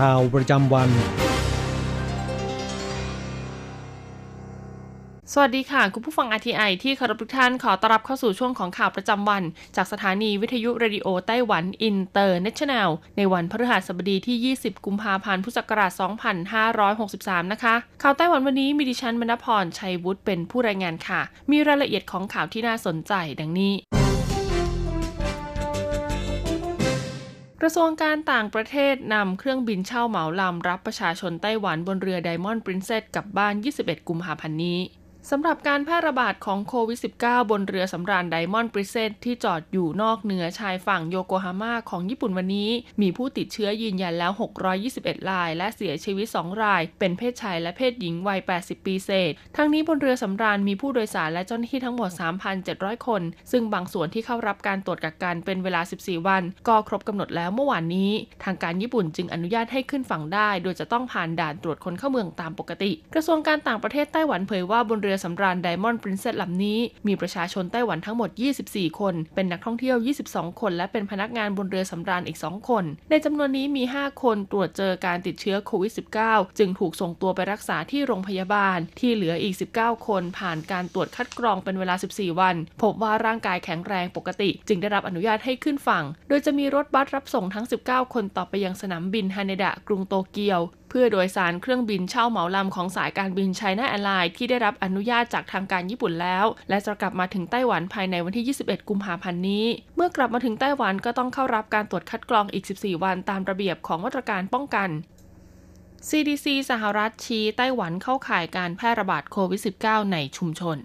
ข่าวประจำวัน สวัสดีค่ะ คุณผู้ฟัง RTI ที่เคารพทุกท่านขอต้อนรับเข้าสู่ช่วงของข่าวประจำวัน จากสถานีวิทยุ Radio Taiwan International ในวันพฤหัสบดีที่ 20 กุมภาพันธ์ พุทธศักราช 2563 นะคะ ข่าวไต้หวันวันนี้มีดิฉันมณพร ชัยวุฒิเป็นผู้รายงานค่ะ มีรายละเอียดของข่าวที่น่าสนใจดังนี้ กระทรวงการต่างประเทศนำเครื่องบินเช่าเหมาลำรับประชาชนไต้หวันบนเรือไดมอนด์ปรินเซสกลับบ้าน 21 กุมภาพันธ์นี้ สำหรับการแพร่ระบาดของโควิด -19 บนเรือสำราญไดมอนด์ปริเซสที่จอดอยู่นอกเหนือชายฝั่งโยโกฮาม่าของญี่ปุ่นวันนี้ มีผู้ติดเชื้อยืนยันแล้ว 621 ราย และเสียชีวิต 2 ราย เป็นเพศชายและเพศหญิงวัย 80 ปีเศษ ทั้งนี้บนเรือสำราญมีผู้โดยสารและเจ้าหน้าที่ทั้งหมด 3,700 คน ซึ่งบางส่วนที่เข้ารับการตรวจกักกันเป็นเวลา 14 วัน ก็ครบกำหนดแล้วเมื่อวานนี้ ทางการญี่ปุ่นจึงอนุญาตให้ขึ้นฝั่งได้ โดยจะต้องผ่านด่านตรวจคนเข้าเมืองตามปกติ กระทรวงการต่างประเทศไต้หวันเผยว่าบนเรือือสำราญไดมอนด์ปรินเซสลำนี้ มีประชาชนไต้หวันทั้งหมด 24 คน เป็นนักท่องเที่ยว 22 คน และเป็นพนักงานบนเรือสำราญอีก 2 คน ในจำนวนนี้มี 5 คนตรวจเจอการติดเชื้อโควิด -19 จึงถูกส่งตัวไปรักษาที่โรงพยาบาล ที่เหลืออีก 19 คน ผ่านการตรวจคัดกรองเป็นเวลา 14 วัน พบว่าร่างกายแข็งแรงปกติ จึงได้รับอนุญาตให้ขึ้นฝั่ง โดยจะมีรถบัสรับส่งทั้ง 19 คนต่อไปยังสนามบินฮาเนดะกรุงโตเกียว เพื่อโดยสารเครื่องบินเช่าเหมาลำของสายการบิน China Airlines ที่ได้รับอนุญาตจากทางการญี่ปุ่นแล้ว และจะกลับมาถึงไต้หวันภายในวันที่ 21 กุมภาพันธ์นี้ เมื่อกลับมาถึงไต้หวันก็ต้องเข้ารับการตรวจคัดกรองอีก 14 วันตามระเบียบของมาตรการป้องกัน CDC สหรัฐชี้ไต้หวันเข้าข่ายการแพร่ระบาดโควิด -19 ในชุมชน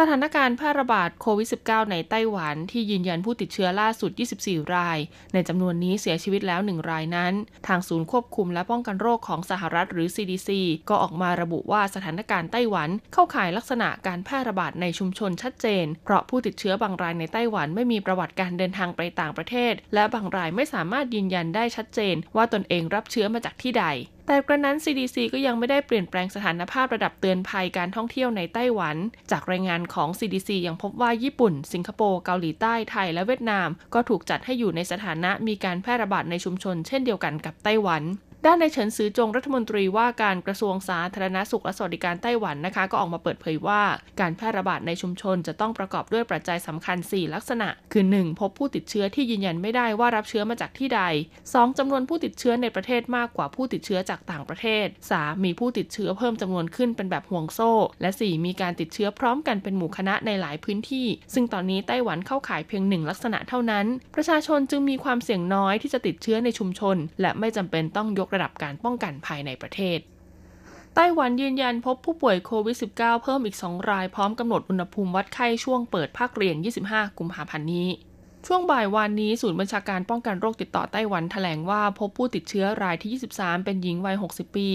สถานการณ์แพร่ระบาดโควิด -19 ในไต้หวันที่ยืนยันผู้ติดเชื้อล่าสุด 24 ราย ในจำนวนนี้เสียชีวิตแล้ว 1 รายนั้น ทางศูนย์ควบคุมและป้องกันโรคของสหรัฐหรือ CDC ก็ออกมาระบุว่าสถานการณ์ไต้หวันเข้าข่ายลักษณะการแพร่ระบาดในชุมชนชัดเจน เพราะผู้ติดเชื้อบางรายในไต้หวันไม่มีประวัติการเดินทางไปต่างประเทศ และบางรายไม่สามารถยืนยันได้ชัดเจน ว่าตนเองรับเชื้อมาจากที่ใด แต่กระนั้น CDC ก็ยังไม่ได้เปลี่ยนแปลงสถานภาพระดับเตือนภัยการท่องเที่ยวในไต้หวัน จากรายงานของ CDC ยังพบว่าญี่ปุ่น สิงคโปร์ เกาหลีใต้ ไทย และเวียดนาม ก็ถูกจัดให้อยู่ในสถานะมีการแพร่ระบาดในชุมชนเช่นเดียวกันกับไต้หวัน ด้านในเฉินซือจงรัฐมนตรีว่าการกระทรวงสาธารณสุขและสวัสดิการไต้หวันนะคะ ก็ออกมาเปิดเผยว่า การแพร่ระบาดในชุมชนจะต้องประกอบด้วยปัจจัยสำคัญ 4 ลักษณะ คือ 1. พบผู้ติดเชื้อที่ยืนยันไม่ได้ว่ารับเชื้อมาจากที่ใด 2. จำนวนผู้ติดเชื้อในประเทศมากกว่าผู้ติดเชื้อจากต่างประเทศ 3. มีผู้ติดเชื้อเพิ่มจำนวนขึ้นเป็นแบบห่วงโซ่ และ 4. มีการติดเชื้อพร้อมกันเป็นหมู่คณะในหลายพื้นที่ ซึ่งตอนนี้ไต้หวันเข้าข่ายเพียงหนึ่งลักษณะเท่านั้น ประชาชนจึงมีความเสี่ยงน้อยที่จะติดเชื้อในชุมชน และไม่จำเป็นต้องยกระดับการป้องกันภายในประเทศ ไต้หวันยืนยันพบผู้ป่วยโควิด -19 เพิ่มอีก 2 รายพร้อมกำหนดอุณหภูมิวัดไข้ช่วงเปิดภาคเรียน 25 กุมภาพันธ์นี้ ช่วงบ่ายวานนี้ศูนย์บัญชาการป้องกันโรคติดต่อไต้หวันแถลงว่าพบผู้ติดเชื้อรายที่ 23 เป็นหญิงวัย 60 ปี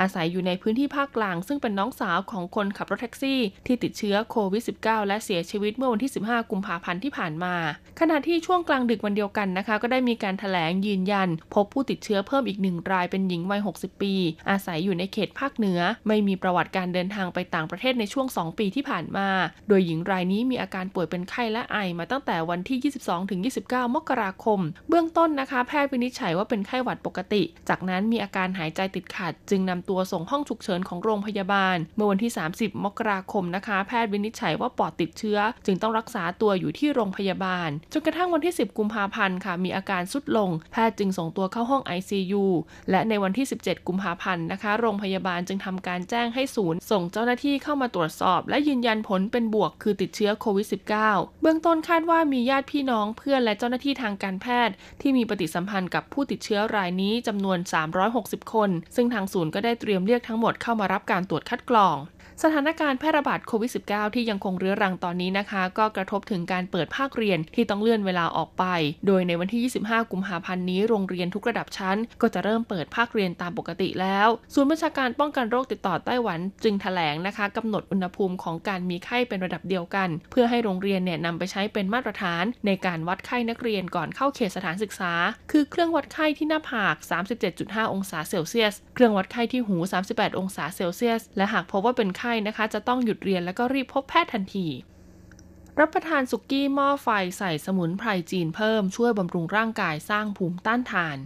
อาศัยอยู่ในพื้นที่ภาคกลาง ซึ่งเป็นน้องสาวของคนขับรถแท็กซี่ ที่ติดเชื้อโควิด -19 และเสียชีวิตเมื่อวันที่ 15 กุมภาพันธ์ที่ผ่านมา ขณะที่ช่วงกลางดึกวันเดียวกันนะคะ ก็ได้มีการแถลงยืนยัน พบผู้ติดเชื้อเพิ่มอีกหนึ่งรายเป็นหญิงวัย 60 ปี อาศัยอยู่ในเขตภาคเหนือ ไม่มีประวัติการเดินทางไปต่างประเทศในช่วง 2 ปีที่ผ่านมา โดยหญิงรายนี้มีอาการป่วยเป็นไข้และไอมาตั้งแต่วันที่22-29 มกราคม เบื้องต้นนะคะ แพทย์วินิจฉัยว่าเป็นไข้หวัดปกติ จากนั้นมีอาการหายใจติดขัด จึงนำตัวส่งห้องฉุกเฉินของโรงพยาบาล เมื่อวันที่ 30 มกราคมนะคะ แพทย์วินิจฉัยว่าปอดติดเชื้อ จึงต้องรักษาตัวอยู่ที่โรงพยาบาล จนกระทั่งวันที่ 10 กุมภาพันธ์ค่ะ มีอาการสุดลง แพทย์จึงส่งตัวเข้าห้อง ICU และในวันที่ 17 กุมภาพันธ์นะคะ โรงพยาบาลจึงทำการแจ้งให้ศูนย์ ส่งเจ้าหน้าที่เข้ามาตรวจสอบ และยืนยันผลเป็นบวกคือติดเชื้อโควิด -19 เบื้องต้นคาดว่ามีญาติพี่น้องเพื่อนและเจ้าหน้าที่ทางการแพทย์ ที่มีปฏิสัมพันธ์กับผู้ติดเชื้อรายนี้จำนวน 360 คน ซึ่งทางศูนย์ก็ได้เตรียมเรียกทั้งหมดเข้ามารับการตรวจคัดกรอง สถานการณ์แพร่ระบาดโควิด -19 ที่ยังคงเรื้อรังตอนนี้นะคะ ก็กระทบถึงการเปิดภาคเรียนที่ต้องเลื่อนเวลาออกไป โดยในวันที่ 25 กุมภาพันธ์นี้โรงเรียนทุกระดับชั้น ก็จะเริ่มเปิดภาคเรียนตามปกติแล้วศูนย์บัญชาการป้องกันโรคติดต่อไต้หวัน จึงแถลงนะคะกำหนดอุณหภูมิของการมีไข้เป็นระดับเดียวกัน เพื่อให้โรงเรียนเนี่ยนำไปใช้เป็นมาตรฐาน ในการวัดไข้นักเรียนก่อนเข้าเขตสถานศึกษา คือเครื่องวัดไข้ที่หน้าผาก 37.5 องศาเซลเซียส เครื่องวัดไข้ที่หู 38 องศาเซลเซียส และหากพบว่าเป็นไข้นะคะ จะต้องหยุดเรียนแล้วก็รีบพบแพทย์ทันที รับประทานสุกี้หม้อไฟใส่สมุนไพรจีนเพิ่มช่วยบำรุงร่างกายสร้างภูมิต้านทาน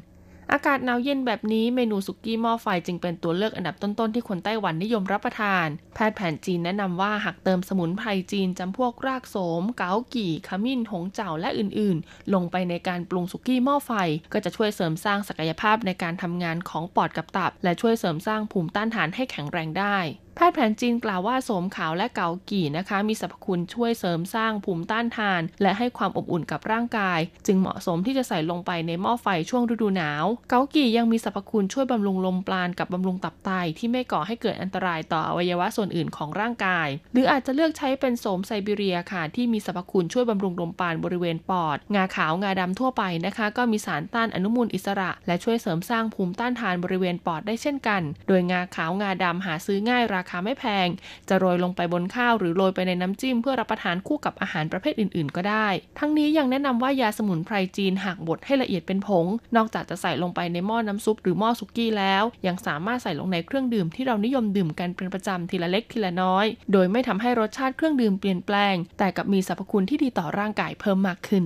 อากาศหนาวเย็นแบบนี้เมนูสุกี้หม้อไฟจึงเป็นตัวเลือกอันดับต้นๆที่คนไต้หวันนิยมรับประทาน แพทย์แผนจีนแนะนำว่าหากเติมสมุนไพรจีนจำพวกรากโสม เกากี่ขมิ้นหงเจ๋าและอื่นๆ ลงไปในการปรุงสุกี้หม้อไฟ ก็จะช่วยเสริมสร้างศักยภาพในการทำงานของปอดกับตับ และช่วยเสริมสร้างภูมิต้านทานให้แข็งแรงได้แพทย์แผนจีนกล่าวว่าโสมขาวและเกากี่นะคะ มีสรรพคุณช่วยเสริมสร้างภูมิต้านทาน และให้ความอบอุ่นกับร่างกาย จึงเหมาะสมที่จะใส่ลงไปในหม้อไฟช่วงฤดูหนาว เกากี่ยังมีสรรพคุณช่วยบำรุงลมปราณกับบำรุงตับไตที่ไม่ก่อให้เกิดอันตรายต่ออวัยวะส่วนอื่นของร่างกาย หรืออาจจะเลือกใช้เป็นโสมไซบีเรียค่ะ ที่มีสรรพคุณช่วยบำรุงลมปราณบริเวณปอด งาขาวงาดำทั่วไปนะคะ ก็มีสารต้านอนุมูลอิสระ และช่วยเสริมสร้างภูมิต้านทานบริเวณปอดได้เช่นกัน โดยงาขาวงาดำหาซื้อง่ายราราคาไม่แพง จะโรยลงไปบนข้าวหรือโรยไปในน้ำจิ้มเพื่อรับประทานคู่กับอาหารประเภทอื่นๆ ก็ได้ ทั้งนี้ยังแนะนำว่ายาสมุนไพรจีนหากบดให้ละเอียดเป็นผง นอกจากจะใส่ลงไปในหม้อน้ำซุปหรือหม้อสุกี้แล้ว ยังสามารถใส่ลงในเครื่องดื่มที่เรานิยมดื่มกันเป็นประจำทีละเล็กทีละน้อย โดยไม่ทำให้รสชาติเครื่องดื่มเปลี่ยนแปลง แต่กับมีสรรพคุณที่ดีต่อร่างกายเพิ่มมากขึ้น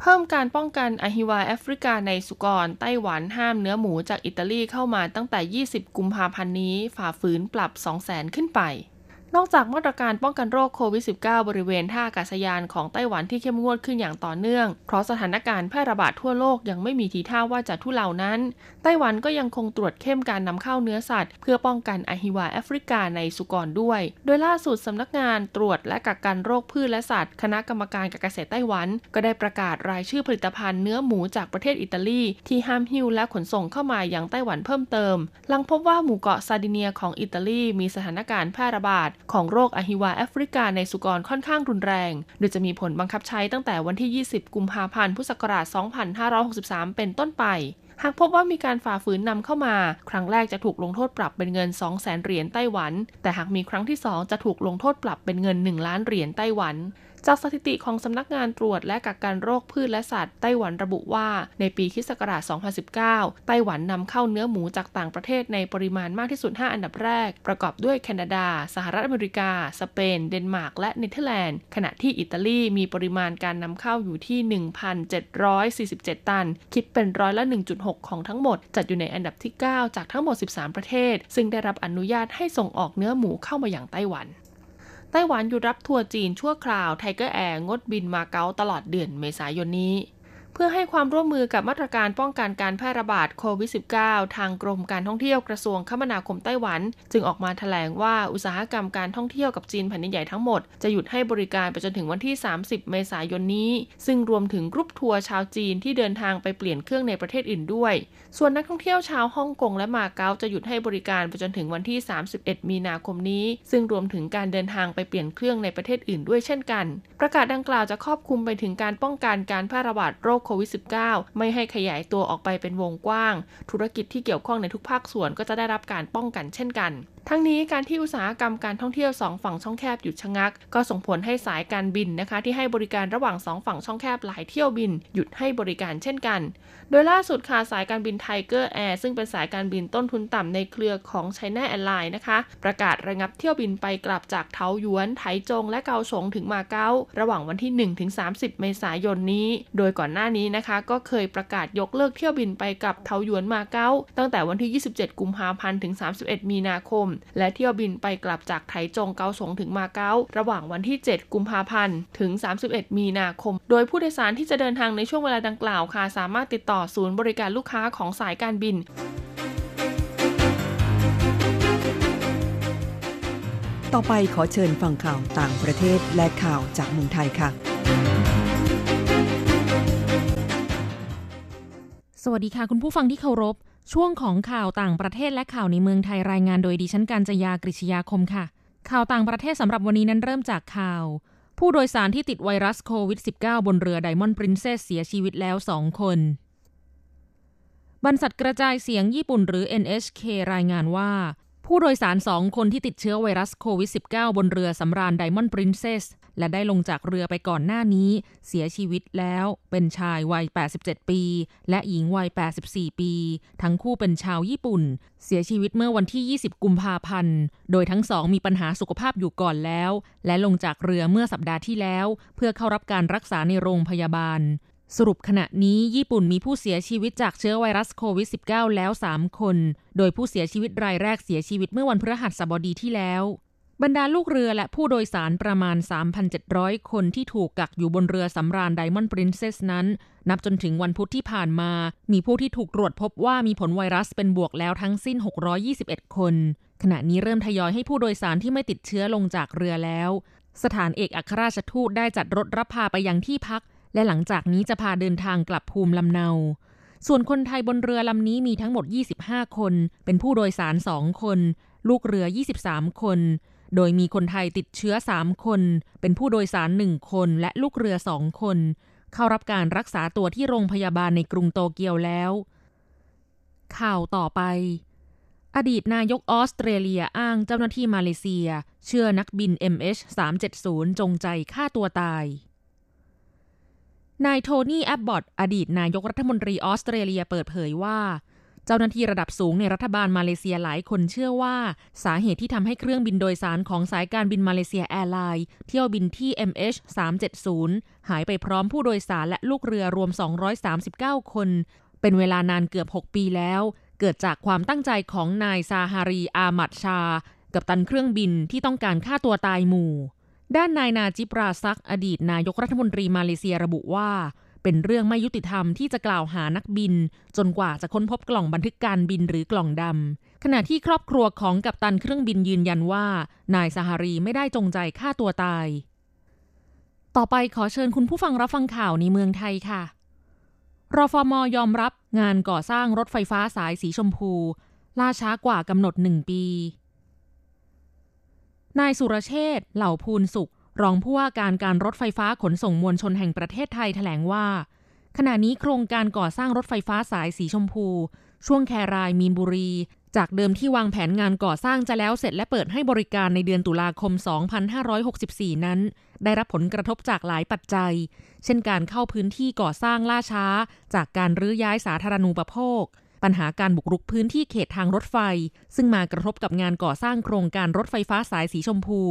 เพิ่มการป้องกันอหิวาแอฟริกาในสุกร ไต้หวันห้ามเนื้อหมูจากอิตาลีเข้ามาตั้งแต่ 20 กุมภาพันธ์นี้ ฝ่าฝืนปรับ 200,000 ขึ้นไป นอกจากมาตรการป้องกันโรคโควิด -19 บริเวณท่าอากาศยานของไต้หวันที่เข้มงวดขึ้นอย่างต่อเนื่อง เพราะสถานการณ์แพร่ระบาดทั่วโลกยังไม่มีทีท่าว่าจะทุเลานั้น ไต้หวันก็ยังคงตรวจเข้มการนำเข้าเนื้อสัตว์ เพื่อป้องกันอหิวาแอฟริกาในสุกรด้วย โดยล่าสุดสำนักงานตรวจและกักกันโรคพืชและสัตว์ คณะกรรมการการเกษตรไต้หวัน ก็ได้ประกาศรายชื่อผลิตภัณฑ์เนื้อหมูจากประเทศอิตาลีที่ห้ามหิ้วและขนส่งเข้ามาอย่างไต้หวันเพิ่มเติม หลังพบว่าหมู่เกาะซาดิเนียของอิตาลีมีสถานการณ์แพร่ระบาด ของโรคอหิวาแอฟริกาในสุกรค่อนข้างรุนแรง โดยจะมีผลบังคับใช้ตั้งแต่วันที่ 20 กุมภาพันธ์ พุทธศักราช 2563 เป็นต้นไปหากพบว่ามีการฝ่าฝืนนำเข้ามา ครั้งแรกจะถูกลงโทษปรับเป็นเงิน 200,000เหรียญไต้หวัน แต่หากมีครั้งที่ 2 จะถูกลงโทษปรับเป็นเงิน 1 ล้านเหรียญไต้หวัน จากสถิติของสำนักงานตรวจและกักกันโรคพืชและสัตว์ไต้หวันระบุว่าในปีคศ2019 ไต้หวันนำเข้าเนื้อหมูจากต่างประเทศในปริมาณมากที่สุด 5 อันดับแรก ประกอบด้วยแคนาดา สหรัฐอเมริกา สเปน เดนมาร์ก และเนเธอร์แลนด์ ขณะที่อิตาลีมีปริมาณการนำเข้าอยู่ที่ 1,747 ตัน คิดเป็นร้อยละ 1.6 ของทั้งหมด จัดอยู่ในอันดับที่ 9 จากทั้งหมด 13 ประเทศ ซึ่งได้รับอนุญาตให้ส่งออกเนื้อหมูเข้ามาอย่างไต้หวัน ไต้หวันหยุดรับทัวร์จีนชั่วคราวไทเกอร์แอร์งดบินมาเก๊าตลอดเดือนเมษายนนี้ เพื่อให้ความร่วมมือกับมาตรการป้องกันการแพร่ระบาดโควิด -19 ทางกรมการท่องเที่ยวกระทรวงคมนาคมไต้หวัน จึงออกมาแถลงว่าอุตสาหกรรมการท่องเที่ยวกับจีนแผ่นดินใหญ่ทั้งหมด จะหยุดให้บริการไปจนถึงวันที่ 30 เมษายนนี้ ซึ่งรวมถึงกรุ๊ปทัวร์ชาวจีนที่เดินทางไปเปลี่ยนเครื่องในประเทศอื่นด้วยส่วนนักท่องเที่ยวชาวฮ่องกงและมาเก๊าจะหยุดให้บริการไปจนถึงวันที่ 31 มีนาคมนี้ ซึ่งรวมถึงการเดินทางไปเปลี่ยนเครื่องในประเทศอื่นด้วยเช่นกัน ประกาศดังกล่าวจะครอบคลุมไปถึงการป้องกันการแพร่ระบาดโรคโควิด -19 ไม่ให้ขยายตัวออกไปเป็นวงกว้าง ธุรกิจที่เกี่ยวข้องในทุกภาคส่วนก็จะได้รับการป้องกันเช่นกัน ทั้งนี้การที่อุตสาหกรรมการท่องเที่ยวสองฝั่งช่องแคบหยุดชะงัก ก็ส่งผลให้สายการบินนะคะ ที่ให้บริการระหว่างสองฝั่งช่องแคบหลายเที่ยวบิน หยุดให้บริการเช่นกัน โดยล่าสุดค่ะสายการบินไทเกอร์แอร์ซึ่งเป็นสายการบินต้นทุนต่ำในเครือของไชน่าแอร์ไลน์นะคะ ประกาศระงับเที่ยวบินไปกลับจากเทาหยวน ไถจง และเกาสงถึงมาเก๊าระหว่างวันที่ 1-30 เมษายนนี้ โดยก่อนหน้านี้นะคะ ก็เคยประกาศยกเลิกเที่ยวบินไปกับเทาหยวนมาเก๊าตั้งแต่วันที่ 27 กุมภาพันธ์ถึง 31 มีนาคมและเที่ยวบินไปกลับจากไถจงเกาสงถึงมาเก๊าระหว่างวันที่ 7 กุมภาพันธ์ ถึง 31 มีนาคม โดยผู้โดยสารที่จะเดินทางในช่วงเวลาดังกล่าวค่ะ สามารถติดต่อศูนย์บริการลูกค้าของสายการบินต่อไปขอเชิญฟังข่าวต่างประเทศและข่าวจากเมืองไทยค่ะ สวัสดีค่ะคุณผู้ฟังที่เคารพ ช่วงของข่าวต่างประเทศและข่าวในเมืองไทยรายงานโดยดิฉันการจยากริชยาคมค่ะ ข่าวต่างประเทศสำหรับวันนี้นั้นเริ่มจากข่าว ผู้โดยสารที่ติดไวรัสโควิด -19 บนเรือไดมอนด์ปรินเซสเสียชีวิตแล้ว2คนบรรษัทกระจายเสียงญี่ปุ่นหรือ NHK รายงานว่า ผู้โดยสารสองคนที่ติดเชื้อไวรัสโควิด -19 บนเรือสำราญไดมอนด์ปรินเซสและได้ลงจากเรือไปก่อนหน้านี้ เสียชีวิตแล้ว เป็นชายวัย 87 ปี และหญิงวัย 84 ปี ทั้งคู่เป็นชาวญี่ปุ่น เสียชีวิตเมื่อวันที่ 20 กุมภาพันธ์ โดยทั้งสองมีปัญหาสุขภาพอยู่ก่อนแล้ว และลงจากเรือเมื่อสัปดาห์ที่แล้ว เพื่อเข้ารับการรักษาในโรงพยาบาล สรุปขณะนี้ญี่ปุ่นมีผู้เสียชีวิตจากเชื้อไวรัสโควิด -19 แล้ว 3 คน โดยผู้เสียชีวิตรายแรกเสียชีวิตเมื่อวันพฤหัสบดีที่แล้ว บรรดาลูกเรือและผู้โดยสารประมาณ 3,700 คนที่ถูกกักอยู่บนเรือสำราญไดมอนด์ปรินเซสนั้น นับจนถึงวันพุธที่ผ่านมา มีผู้ที่ถูกตรวจพบว่ามีผลไวรัสเป็นบวกแล้วทั้งสิ้น 621 คน ขณะนี้เริ่มทยอยให้ผู้โดยสารที่ไม่ติดเชื้อลงจากเรือแล้ว สถานเอกอัครราชทูตได้จัดรถรับพาไปยังที่พัก และหลังจากนี้จะพาเดินทางกลับภูมิลำเนา ส่วนคนไทยบนเรือลำนี้มีทั้งหมด 25 คน เป็นผู้โดยสาร 2 คน ลูกเรือ 23 คน โดยมีคนไทยติดเชื้อ 3 คน เป็นผู้โดยสาร 1 คน และลูกเรือ 2 คน เข้ารับการรักษาตัวที่โรงพยาบาลในกรุงโตเกียวแล้ว ข่าวต่อไปอดีตนายกออสเตรเลียอ้างเจ้าหน้าที่มาเลเซีย เชื่อนักบิน MH370 จงใจฆ่าตัวตาย นายโทนี่แอบบอตอดีตนายกรัฐมนตรีออสเตรเลียเปิดเผยว่า เจ้าหน้าที่ระดับสูงในรัฐบาลมาเลเซียหลายคนเชื่อว่า สาเหตุที่ทำให้เครื่องบินโดยสารของสายการบินมาเลเซียแอร์ไลน์เที่ยวบินที่ MH370 หายไปพร้อมผู้โดยสารและลูกเรือรวม 239 คน เป็นเวลานานเกือบ 6 ปีแล้ว เกิดจากความตั้งใจของนายซาฮารีอาหมัดชาห์ กัปตันเครื่องบินที่ต้องการฆ่าตัวตายหมู่ ด้านนายนาจิปราซักอดีตนายกรัฐมนตรีมาเลเซียระบุว่า เป็นเรื่องไม่ยุติธรรมที่จะกล่าวหานักบิน จนกว่าจะค้นพบกล่องบันทึกการบินหรือกล่องดำขณะที่ครอบครัวของกัปตันเครื่องบินยืนยันว่า นายซาฮารีไม่ได้จงใจฆ่าตัวตาย ต่อไปขอเชิญคุณผู้ฟังรับฟังข่าวในเมืองไทยค่ะรฟมยอมรับงานก่อสร้างรถไฟฟ้าสายสีชมพู ล่าช้ากว่ากำหนดหนึ่งปี นายสุรเชษฐ์เหล่าภูลสุข รองผู้ว่าการการรถไฟฟ้าขนส่งมวลชนแห่งประเทศไทยแถลงว่า ขณะนี้โครงการก่อสร้างรถไฟฟ้าสายสีชมพู ช่วงแครายมีนบุรี จากเดิมที่วางแผนงานก่อสร้างจะแล้วเสร็จและเปิดให้บริการในเดือนตุลาคม 2564 นั้น ได้รับผลกระทบจากหลายปัจจัย เช่นการเข้าพื้นที่ก่อสร้างล่าช้า จากการรื้อย้ายสาธารณูปโภค ปัญหาการบุกรุกพื้นที่เขตทางรถไฟ ซึ่งมากระทบกับงานก่อสร้างโครงการรถไฟฟ้าสายสีชมพู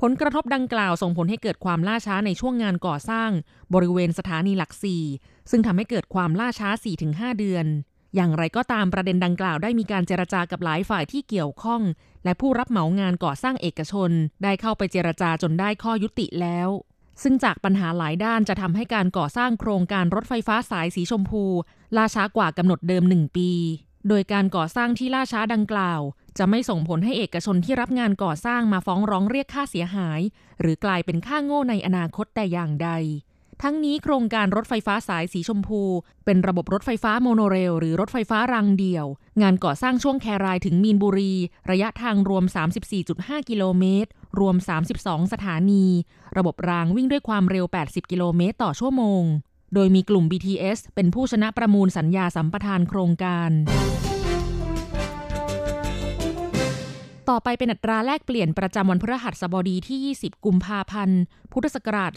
ผลกระทบดังกล่าวส่งผลให้เกิดความล่าช้าในช่วงงานก่อสร้าง บริเวณสถานีหลักสี่ซึ่งทำให้เกิดความล่าช้า 4-5 เดือน อย่างไรก็ตามประเด็นดังกล่าวได้มีการเจรจากับหลายฝ่ายที่เกี่ยวข้อง และผู้รับเหมางานก่อสร้างเอกชน ได้เข้าไปเจรจาจนได้ข้อยุติแล้ว ซึ่งจากปัญหาหลายด้านจะทำให้การก่อสร้างโครงการรถไฟฟ้าสายสีชมพู ล่าช้ากว่ากำหนดเดิมหนึ่งปี โดยการก่อสร้างที่ล่าช้าดังกล่าว จะไม่ส่งผลให้เอกชนที่รับงานก่อสร้างมาฟ้องร้องเรียกค่าเสียหาย หรือกลายเป็นค่าโง่ในอนาคตแต่อย่างใด ทั้งนี้โครงการรถไฟฟ้าสายสีชมพู เป็นระบบรถไฟฟ้าโมโนเรล หรือรถไฟฟ้ารางเดี่ยว งานก่อสร้างช่วงแครายถึงมีนบุรี ระยะทางรวม 34.5 กิโลเมตร รวม 32 สถานี ระบบรางวิ่งด้วยความเร็ว 80 กิโลเมตรต่อชั่วโมง โดยมีกลุ่ม BTS เป็นผู้ชนะประมูลสัญญาสัมปทานโครงการ ต่อไปเป็นอัตราแลกเปลี่ยนประจำวันพฤหัสบดีที่ 20 กุมภาพันธ์ พุทธศักราช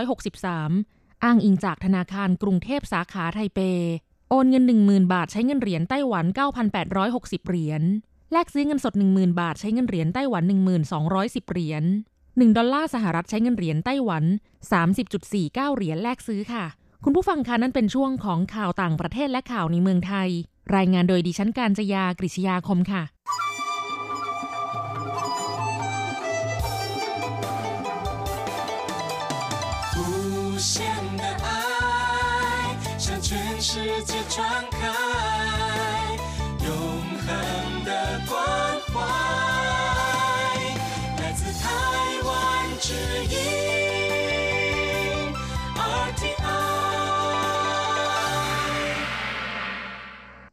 2563 อ้างอิงจากธนาคารกรุงเทพสาขาไทเป โอนเงิน 10,000 บาทใช้เงินเหรียญไต้หวัน 9,860 เหรียญ แลกซื้อเงินสด 10,000 บาท ใช้เงินเหรียญไต้หวัน 1,210 เหรียญ1 ดอลลาร์สหรัฐใช้เงินเหรียญไต้หวัน 30.49 เหรียญแลกซื้อค่ะ คุณผู้ฟังคะนั่นเป็นช่วงของข่าวต่างประเทศและข่าวในเมืองไทย รายงานโดยดิฉันการจยากริชยาคมค่ะ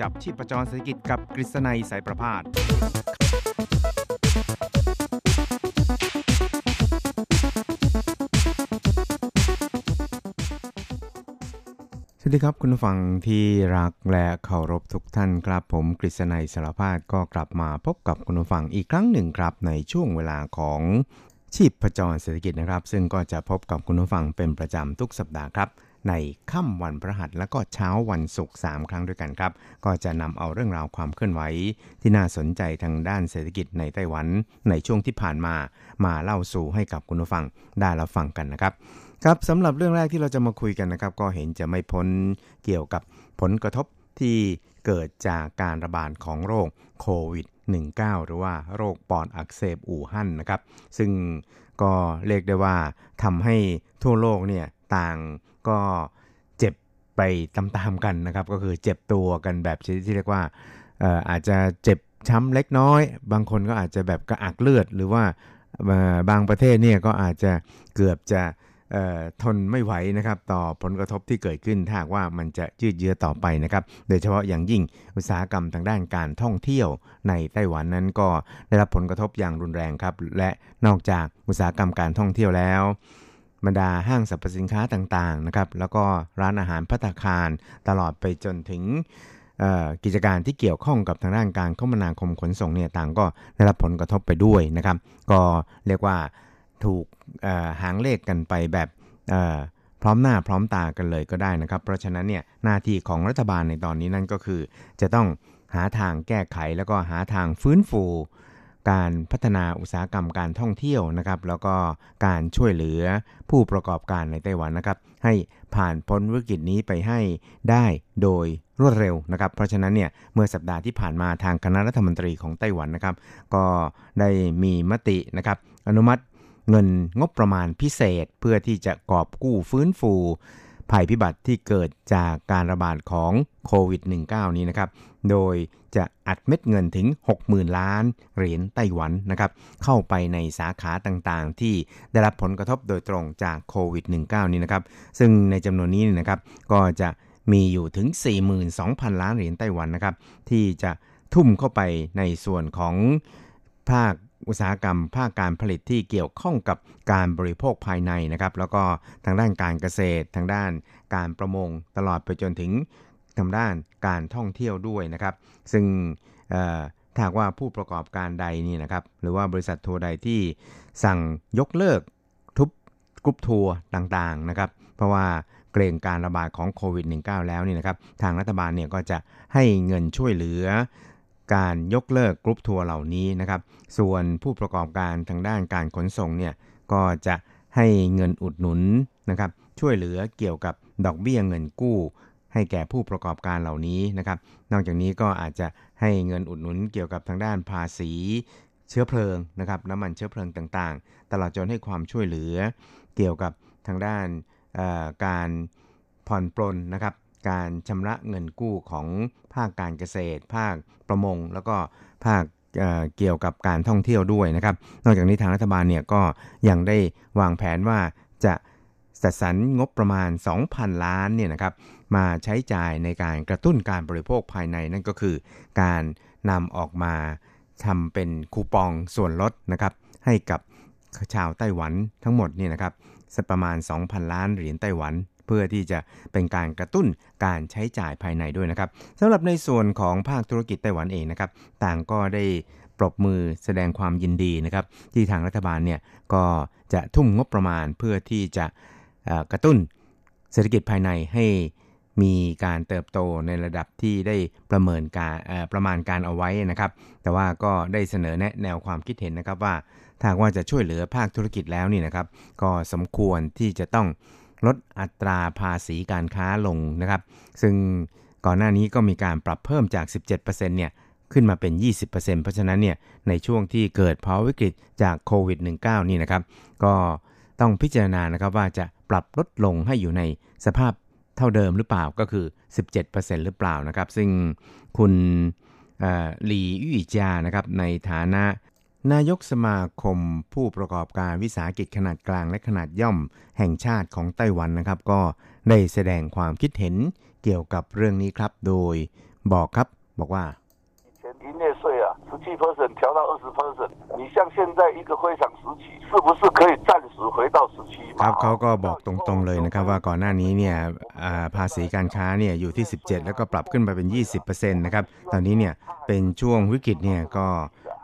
จับชีพประจรเศรษฐกิจกับกฤษณัยสายประพาสวัสดีครับคุณฟังที่รักและเคารพทุกท่านครับผมกฤษณัยสารพาดก็กลับมาพบกับคุณฟังอีกครั้งหนึ่งครับในช่วงเวลาของชีพประจรเศรษฐกิจนะครับ ซึ่งก็จะพบกับคุณผู้ฟังเป็นประจำทุกสัปดาห์ครับ ในค่ำวันพระหัสและก็เช้าวันศุกร์สามครั้งด้วยกันครับ ก็จะนำเอาเรื่องราวความเคลื่อนไหว ที่น่าสนใจทางด้านเศรษฐกิจในไต้หวันในช่วงที่ผ่านมา มาเล่าสู่ให้กับคุณผู้ฟังได้รับฟังกันนะครับครับสำหรับเรื่องแรกที่เราจะมาคุยกันนะครับ ก็เห็นจะไม่พ้นเกี่ยวกับผลกระทบที่เกิดจากการระบาดของโรคโควิด -19 หรือว่าโรคปอดอักเสบอู่ฮั่นนะครับ ซึ่งก็เรียกได้ว่าทำให้ทั่วโลกเนี่ยต่าง ก็เจ็บไปตามๆกันนะครับ ก็คือเจ็บตัวกันแบบที่เรียกว่าอาจจะเจ็บช้ำเล็กน้อย บางคนก็อาจจะแบบกระอักเลือด หรือว่าบางประเทศเนี่ยก็อาจจะเกือบจะทนไม่ไหวนะครับต่อผลกระทบที่เกิดขึ้นถ้าว่ามันจะยืดเยื้อต่อไปนะครับ โดยเฉพาะอย่างยิ่งอุตสาหกรรมทางด้านการท่องเที่ยวในไต้หวันนั้นก็ได้รับผลกระทบอย่างรุนแรงครับ และนอกจากอุตสาหกรรมการท่องเที่ยวแล้ว บรรดาห้างสรรพสินค้าต่างๆนะครับแล้วก็ร้านอาหารพัตคารตลอดไปจนถึงกิจการที่เกี่ยวข้องกับทางด้านการคมนาคมขนส่งเนี่ยต่างก็ได้รับผลกระทบไปด้วยนะครับ ก็เรียกว่าถูกหางเลขกันไปแบบพร้อมหน้าพร้อมตากันเลยก็ได้นะครับ เพราะฉะนั้นเนี่ยหน้าที่ของรัฐบาลในตอนนี้นั่นก็คือ จะต้องหาทางแก้ไขแล้วก็หาทางฟื้นฟู การพัฒนาอุตสาหกรรมการท่องเที่ยวนะครับ แล้วก็การช่วยเหลือผู้ประกอบการในไต้หวันนะครับ ให้ผ่านพ้นวิกฤตนี้ไปให้ได้โดยรวดเร็วนะครับ เพราะฉะนั้นเนี่ยเมื่อสัปดาห์ที่ผ่านมาทางคณะรัฐมนตรีของไต้หวันนะครับ ก็ได้มีมตินะครับอนุมัติเงินงบประมาณพิเศษเพื่อที่จะกอบกู้ฟื้นฟูภัยพิบัติที่เกิดจากการระบาดของโควิด -19 นี้นะครับ โดยจะอัดเม็ดเงินถึง 60,000 ล้านเหรียญไต้หวันนะครับเข้าไปในสาขาต่างๆ ที่ได้รับผลกระทบโดยตรงจากโควิด -19 นี้นะครับ ซึ่งในจำนวนนี้นะครับก็จะมีอยู่ถึง 42,000 ล้านเหรียญไต้หวันนะครับที่จะทุ่มเข้าไปในส่วนของภาคอุตสาหกรรมภาคการผลิตที่เกี่ยวข้องกับการบริโภคภายในนะครับ แล้วก็ทางด้านการเกษตร ทางด้านการประมงตลอดไปจนถึง ทางด้านการท่องเที่ยวด้วยนะครับ ซึ่งถ้าว่าผู้ประกอบการใดนี่นะครับ หรือว่าบริษัททัวร์ใดที่สั่งยกเลิกทุบกรุ๊ปทัวร์ต่างๆนะครับ เพราะว่าเกรงการระบาดของโควิด -19 แล้วนี่นะครับ ทางรัฐบาลเนี่ยก็จะให้เงินช่วยเหลือการยกเลิกกรุ๊ปทัวร์เหล่านี้นะครับ ส่วนผู้ประกอบการทางด้านการขนส่งเนี่ยก็จะให้เงินอุดหนุนนะครับ ช่วยเหลือเกี่ยวกับดอกเบี้ยเงินกู้ ให้แก่ผู้ประกอบการเหล่านี้นะครับ นอกจากนี้ก็อาจจะให้เงินอุดหนุนเกี่ยวกับทางด้านภาษี เชื้อเพลิงนะครับน้ำมันเชื้อเพลิงต่างๆ ตลอดจนให้ความช่วยเหลือ เกี่ยวกับทางด้านการผ่อนปลนนะครับ การชำระเงินกู้ของภาคการเกษตร ภาคประมง แล้วก็ภาคเกี่ยวกับการท่องเที่ยวด้วยนะครับ นอกจากนี้ทางรัฐบาลเนี่ยก็ยังได้วางแผนว่าจะ จัดสรรงบประมาณ 2,000 ล้านเนี่ยนะครับมาใช้จ่ายในการกระตุ้นการบริโภคภายในนั่นก็คือ การนำออกมาทำเป็นคูปองส่วนลดนะครับให้กับชาวไต้หวันทั้งหมดเนี่ยนะครับสักประมาณ 2,000 ล้านเหรียญไต้หวัน เพื่อที่จะเป็นการกระตุ้นการใช้จ่ายภายในด้วยนะครับสำหรับในส่วนของภาคธุรกิจไต้หวันเองนะครับ ต่างก็ได้ปรบมือแสดงความยินดีนะครับ ที่ทางรัฐบาลเนี่ยก็จะทุ่มงบประมาณเพื่อที่จะ กระตุ้นเศรษฐกิจภายในให้มีการเติบโตในระดับที่ได้ประเมินการประมาณการเอาไว้นะครับ แต่ว่าก็ได้เสนอแนะแนวความคิดเห็นนะครับว่าถ้าว่าจะช่วยเหลือภาคธุรกิจแล้วนี่นะครับ ก็สมควรที่จะต้องลดอัตราภาษีการค้าลงนะครับ ซึ่งก่อนหน้านี้ก็มีการปรับเพิ่มจาก 17%เนี่ยขึ้นมาเป็น 20%เพราะฉะนั้นเนี่ยในช่วงที่เกิดภาวะวิกฤตจากโควิด -19 นี่นะครับ ก็ ต้องพิจารณานะครับว่าจะปรับลดลงให้อยู่ในสภาพเท่าเดิมหรือเปล่าก็คือ 17%หรือเปล่านะครับ ซึ่งคุณหลีอุ่ยจานะครับในฐานะนายกสมาคมผู้ประกอบการวิสาหกิจขนาดกลางและขนาดย่อมแห่งชาติของไต้หวันนะครับ ก็ได้แสดงความคิดเห็นเกี่ยวกับเรื่องนี้ครับ โดยบอกครับบอกว่า 十七 percent 调到二十 percent。你像现在一个非常时期，是不是可以暂时回到十七？ครับเขาก็บอกตรงๆเลยนะครับว่าก่อนหน้านี้เนี่ยภาษีการค้าเนี่ยอยู่ที่ 17 แล้วก็ปรับขึ้นไปเป็น 20%นะครับตอนนี้เนี่ยเป็นช่วงวิกฤตเนี่ยก็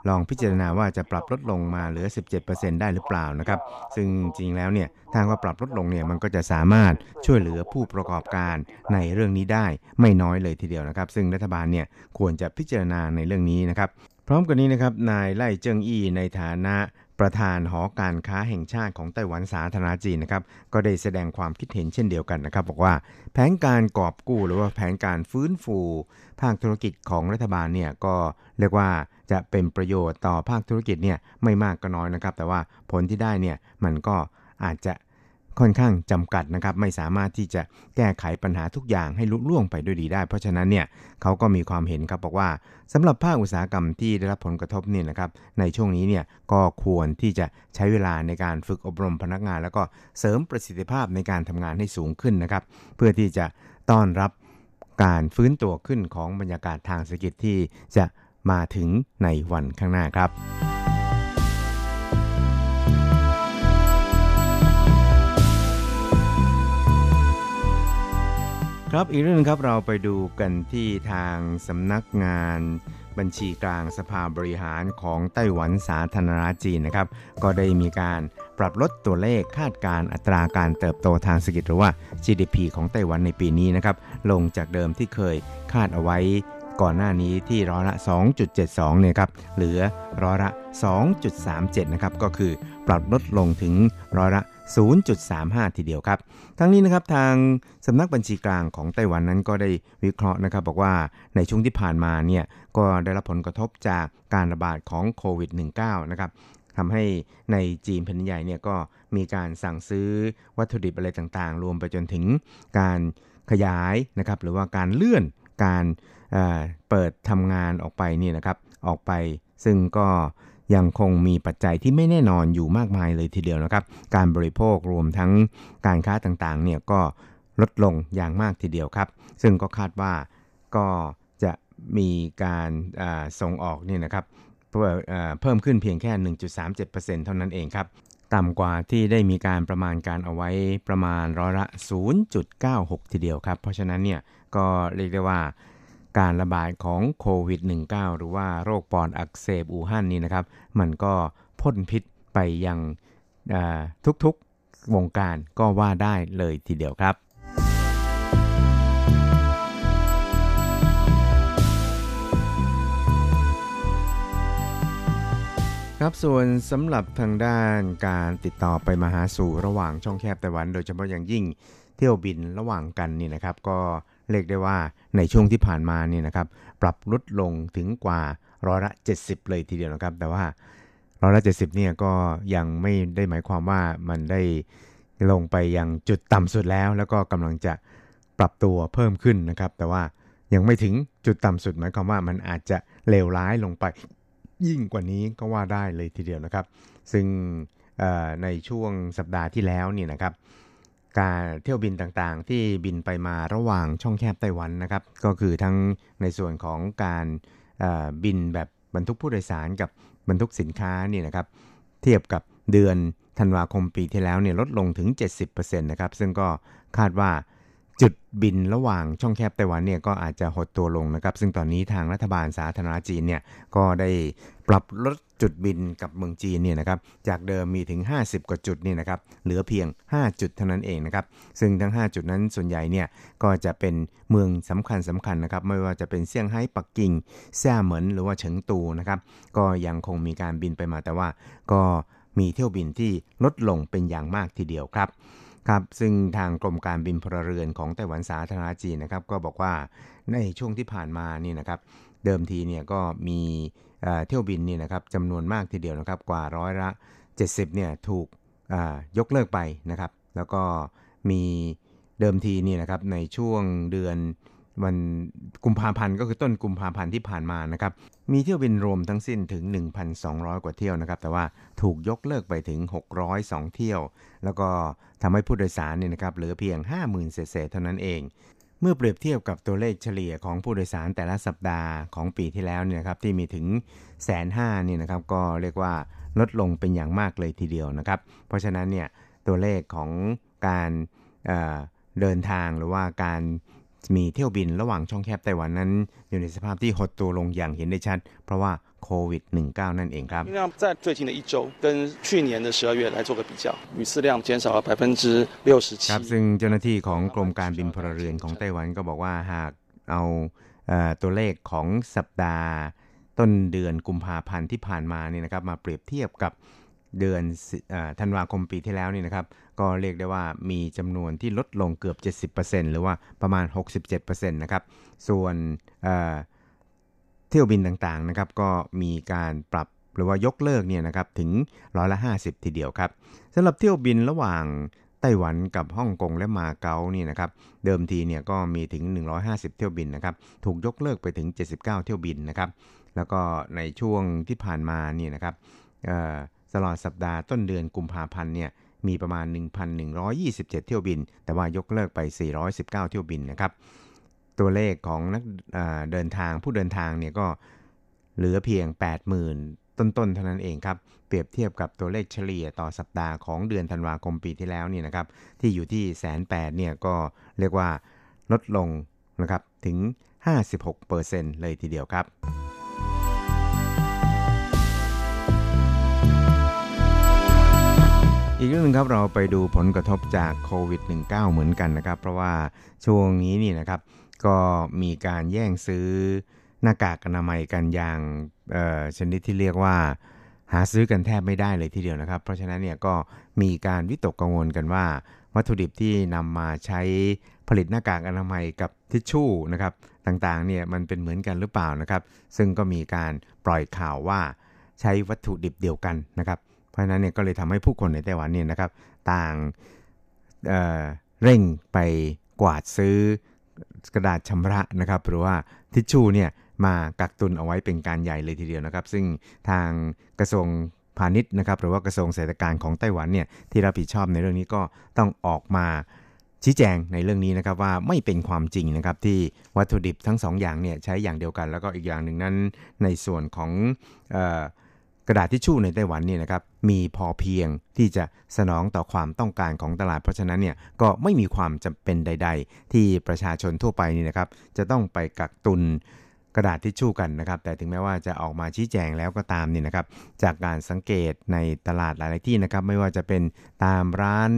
ลองพิจารณาว่าจะปรับลดลงมาเหลือ 17%ได้หรือเปล่านะครับ ซึ่งจริงแล้วเนี่ยถ้าว่าปรับลดลงเนี่ยมันก็จะสามารถช่วยเหลือผู้ประกอบการในเรื่องนี้ได้ไม่น้อยเลยทีเดียวนะครับ ซึ่งรัฐบาลเนี่ยควรจะพิจารณาในเรื่องนี้นะครับ พ ร้อมกันนี้นะครับนายไล่เจิงอี้ในฐานะประธานหอการค้าแห่งชาติของไต้หวันสาธารณจีนนะครับก็ได้แสดงความคิดเห็นเช่นเดียวกันนะครับบอกว่าแผนการกอบกู้หรือว่าแผนการฟื้นฟู ภาคธุรกิจของรัฐบาลเนี่ยก็เรียกว่าจะเป็นประโยชน์ต่อภาคธุรกิจเนี่ยไม่มากก็น้อยนะครับ แต่ว่าผลที่ได้เนี่ยมันก็อาจจะ ค่อนข้างจำกัดนะครับ ไม่สามารถที่จะแก้ไขปัญหาทุกอย่างให้ลุล่วงไปด้วยดีได้ เพราะฉะนั้นเนี่ยเขาก็มีความเห็นครับบอกว่าสำหรับภาคอุตสาหกรรมที่ได้รับผลกระทบเนี่ยนะครับ ในช่วงนี้เนี่ยก็ควรที่จะใช้เวลาในการฝึกอบรมพนักงาน แล้วก็เสริมประสิทธิภาพในการทำงานให้สูงขึ้นนะครับ เพื่อที่จะต้อนรับการฟื้นตัวขึ้นของบรรยากาศทางเศรษฐกิจที่จะมาถึงในวันข้างหน้าครับ ครับอีกเรื่องนึงครับเราไปดูกันที่ทางสำนักงานบัญชีกลางสภาบริหารของไต้หวันสาธารณรัฐจีนนะครับ ก็ได้มีการปรับลดตัวเลขคาดการอัตราการเติบโตทางเศรษฐกิจหรือว่า GDP ของไต้หวันในปีนี้นะครับ ลงจากเดิมที่เคยคาดเอาไว้ก่อนหน้านี้ที่ร้อยละ 2.72 เนี่ยครับ เหลือร้อยละ 2.37 นะครับ ก็คือปรับลดลงถึงร้อยละ 0.35 ทีเดียวครับ ทั้งนี้นะครับทางสำนักบัญชีกลางของไต้หวันนั้นก็ได้วิเคราะห์นะครับ บอกว่าในช่วงที่ผ่านมาเนี่ยก็ได้รับผลกระทบจากการระบาดของโควิด -19 นะครับทำให้ในจีนแผ่นใหญ่เนี่ยก็มีการสั่งซื้อวัตถุดิบอะไรต่างๆ รวมไปจนถึงการขยายนะครับหรือว่าการเลื่อนการเปิดทำงานออกไปนี่นะครับออกไปซึ่งก็ ยังคงมีปัจจัยที่ไม่แน่นอนอยู่มากมายเลยทีเดียวนะครับ การบริโภครวมทั้งการค้าต่างๆเนี่ยก็ลดลงอย่างมากทีเดียวครับ ซึ่งก็คาดว่าก็จะมีการส่งออกเนี่ยนะครับเพิ่มขึ้นเพียงแค่ 1.37%เท่านั้นเองครับต่ำกว่าที่ได้มีการประมาณการเอาไว้ประมาณร้อยละ 0.96 ทีเดียวครับ เพราะฉะนั้นเนี่ยก็เรียกได้ว่า การระบาดของโควิด -19 หรือว่าโรคปอดอักเสบอู่ฮั่นนี่นะครับ มันก็พ่นพิษไปยังทุกๆวงการก็ว่าได้เลยทีเดียวครับครับส่วนสำหรับทางด้านการติดต่อไปมาหาสู่ระหว่างช่องแคบไต้หวัน โดยเฉพาะอย่างยิ่งเที่ยวบินระหว่างกันนี่นะครับ ก็ เรียกได้ว่าในช่วงที่ผ่านมาเนี่ยนะครับปรับลดลงถึงกว่าร้อยละ 70 เลยทีเดียวนะครับ แต่ว่าร้อยละ 70เนี่ยก็ยังไม่ได้หมายความว่ามันได้ลงไปยังจุดต่ำสุดแล้ว แล้วก็กำลังจะปรับตัวเพิ่มขึ้นนะครับ แต่ว่ายังไม่ถึงจุดต่ำสุดหมายความว่ามันอาจจะเลวร้ายลงไปยิ่งกว่านี้ก็ว่าได้เลยทีเดียวนะครับ ซึ่งในช่วงสัปดาห์ที่แล้วเนี่ยนะครับ การเที่ยวบินต่างๆ ที่บินไปมาระหว่างช่องแคบไต้หวันนะครับ ก็คือทั้งในส่วนของการบินแบบบรรทุกผู้โดยสารกับบรรทุกสินค้านี่นะครับ เทียบกับเดือนธันวาคมปีที่แล้วเนี่ยลดลงถึง 70%นะครับ ซึ่งก็คาดว่า จุดบินระหว่างช่องแคบไต้หวันเนี่ยก็อาจจะหดตัวลงนะครับ ซึ่งตอนนี้ทางรัฐบาลสาธารณจีนเนี่ยก็ได้ปรับลดจุดบินกับเมืองจีนเนี่ยนะครับจากเดิมมีถึง 50 กว่าจุดนี่นะครับเหลือเพียง 5 จุดเท่านั้นเองนะครับซึ่งทั้ง 5 จุดนั้นส่วนใหญ่เนี่ยก็จะเป็นเมืองสำคัญสำคัญนะครับไม่ว่าจะเป็นเซี่ยงไฮ้ปักกิ่งแซ่เหมินหรือว่าเฉิงตูนะครับก็ยังคงมีการบินไปมาแต่ว่าก็มีเที่ยวบินที่ลดลงเป็นอย่างมากทีเดียวครับ ครับซึ่งทางกรมการบินพลเรือนของไต้หวันสาธารณจีนนะครับก็บอกว่าในช่วงที่ผ่านมานี่นะครับเดิมทีเนี่ยก็มีเที่ยวบินนี่นะครับจำนวนมากทีเดียวนะครับกว่าร้อยละ 70เนี่ยถูกยกเลิกไปนะครับ แล้วก็มีเดิมทีนี่นะครับในช่วงเดือน วันกุมภาพันธ์ก็คือต้นกุมภาพันธ์ที่ผ่านมานะครับมีเที่ยวบินรวมทั้งสิ้นถึง 1,200 กว่าเที่ยวนะครับแต่ว่าถูกยกเลิกไปถึง 602 เที่ยว แล้วก็ทำให้ผู้โดยสารเนี่ยนะครับเหลือเพียง 50,000 เศษเท่านั้นเอง เมื่อเปรียบเทียบกับตัวเลขเฉลี่ยของผู้โดยสารแต่ละสัปดาห์ของปีที่แล้วเนี่ยครับที่มีถึงแสนห้าเนี่ยนะครับก็เรียกว่าลดลงเป็นอย่างมากเลยทีเดียวนะครับเพราะฉะนั้นเนี่ยตัวเลขของการเเดินทางหรือว่าการ มีเที่ยวบินระหว่างช่องแคบไต้หวันนั้น อยู่ในสภาพที่หดตัวลงอย่างเห็นได้ชัด เพราะว่าโควิด -19 นั่นเองครับ在最近的一周跟去年的十二月来做个比较旅次量减少了百分之六十七ครับซึ่งเจ้าหน้าที่ของกรมการบินพลเรือนของไต้หวันก็บอกว่าหากเอาตัวเลขของสัปดาห์ต้นเดือนกุมภาพันธ์ที่ผ่านมานี่นะครับมาเปรียบเทียบกับ เดือนธันวาคมปีที่แล้วนี่นะครับ ก็เรียกได้ว่ามีจำนวนที่ลดลงเกือบ 70%หรือว่าประมาณ 67%นะครับ ส่วนเที่ยวบินต่างๆนะครับ ก็มีการปรับหรือว่ายกเลิกเนี่ยนะครับถึงร้อยละ 50 ทีเดียวครับสำหรับเที่ยวบินระหว่างไต้หวันกับฮ่องกงและมาเก๊านี่นะครับเดิมทีเนี่ยก็มีถึง 150 เที่ยวบินนะครับถูกยกเลิกไปถึง 79 เที่ยวบินนะครับแล้วก็ในช่วงที่ผ่านมานี่นะครับ ตลอดสัปดาห์ต้นเดือนกุมภาพันธ์เนี่ยมีประมาณ 1,127 เที่ยวบิน แต่ว่ายกเลิกไป 419 เที่ยวบินนะครับ ตัวเลขของนักเดินทางผู้เดินทางเนี่ยก็เหลือเพียง 80,000 ต้นๆเท่านั้นเองครับ เปรียบเทียบกับตัวเลขเฉลี่ยต่อสัปดาห์ของเดือนธันวาคมปีที่แล้วนี่นะครับ ที่อยู่ที่แสนแปดเนี่ยก็เรียกว่าลดลงนะครับถึง 56%เลยทีเดียวครับ อีกเรื่องนึงครับเราไปดูผลกระทบจากโควิด -19 เหมือนกันนะครับ เพราะว่าช่วงนี้นี่นะครับ ก็มีการแย่งซื้อหน้ากากอนามัยกันอย่างชนิดที่เรียกว่า หาซื้อกันแทบไม่ได้เลยทีเดียวนะครับ เพราะฉะนั้นเนี่ยก็มีการวิตกกังวลกันว่า วัตถุดิบที่นำมาใช้ผลิตหน้ากากอนามัยกับทิชชู่นะครับต่างๆเนี่ยมันเป็นเหมือนกันหรือเปล่านะครับ ซึ่งก็มีการปล่อยข่าวว่าใช้วัตถุดิบเดียวกันนะครับ เพราะนั้นเนี่ยก็เลยทำให้ผู้คนในไต้หวันเนี่ยนะครับต่างเเร่งไปกวาดซื้อกระดาษชำระนะครับหรือว่าทิชชู่เนี่ยมากักตุนเอาไว้เป็นการใหญ่เลยทีเดียวนะครับ ซึ่งทางกระทรวงพาณิชย์นะครับหรือว่ากระทรวงเศรษฐการของไต้หวันเนี่ยที่รับผิดชอบในเรื่องนี้ก็ต้องออกมาชี้แจงในเรื่องนี้นะครับว่าไม่เป็นความจริงนะครับที่วัตถุดิบทั้ง2ออย่างเนี่ยใช้อย่างเดียวกัน แล้วก็อีกอย่างหนึ่งนั้นในส่วนของ กระดาษทิชชู่ในไต้หวันเนี่ยนะครับมีพอเพียงที่จะสนองต่อความต้องการของตลาด เพราะฉะนั้นเนี่ยก็ไม่มีความจำเป็นใด ๆ ที่ประชาชนทั่วไปนี่นะครับ จะต้องไปกักตุนกระดาษทิชชู่กันนะครับ แต่ถึงแม้ว่าจะออกมาชี้แจงแล้วก็ตามนี่นะครับ จากการสังเกตในตลาดหลาย ๆ ที่นะครับ ไม่ว่าจะเป็นตามร้าน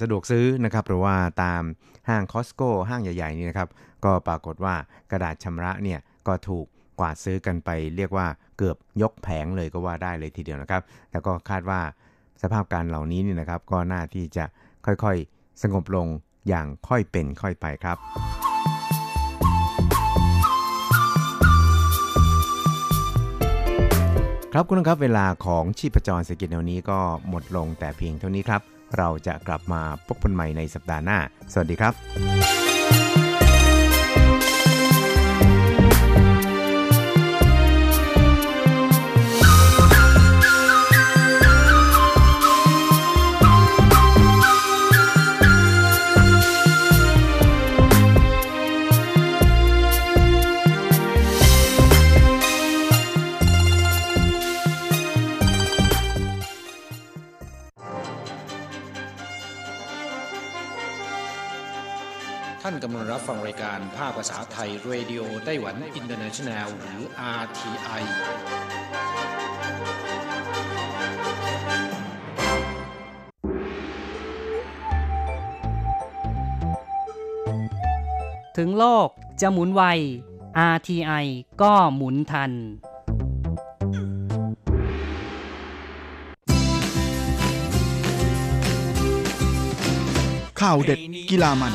สะดวกซื้อนะครับ หรือว่าตามห้างคอสโก้ห้างใหญ่ ๆ นี่นะครับ ก็ปรากฏว่ากระดาษชำระเนี่ยก็ถูก วาดซื้อกันไปเรียกว่าเกือบยกแผงเลยก็ว่าได้เลยทีเดียวนะครับแต่ก็คาดว่าสภาพการเหล่านี้นี่นะครับ ก็น่าที่จะค่อยๆสงบลงอย่างค่อยเป็นค่อยไปครับครับคุณครับเวลาของชีพจรเศรษฐกิจแนวนี้ก็หมดลงแต่เพียงเท่านี้ครับ เราจะกลับมาพบกันใหม่ในสัปดาห์หน้า สวัสดีครับ รับฟังรายการภาคภาษาไทย Radio Taiwan International หรือ RTI ถึงโลกจะหมุนไว RTI ก็หมุนทันข่าวเด็ดกีฬามัน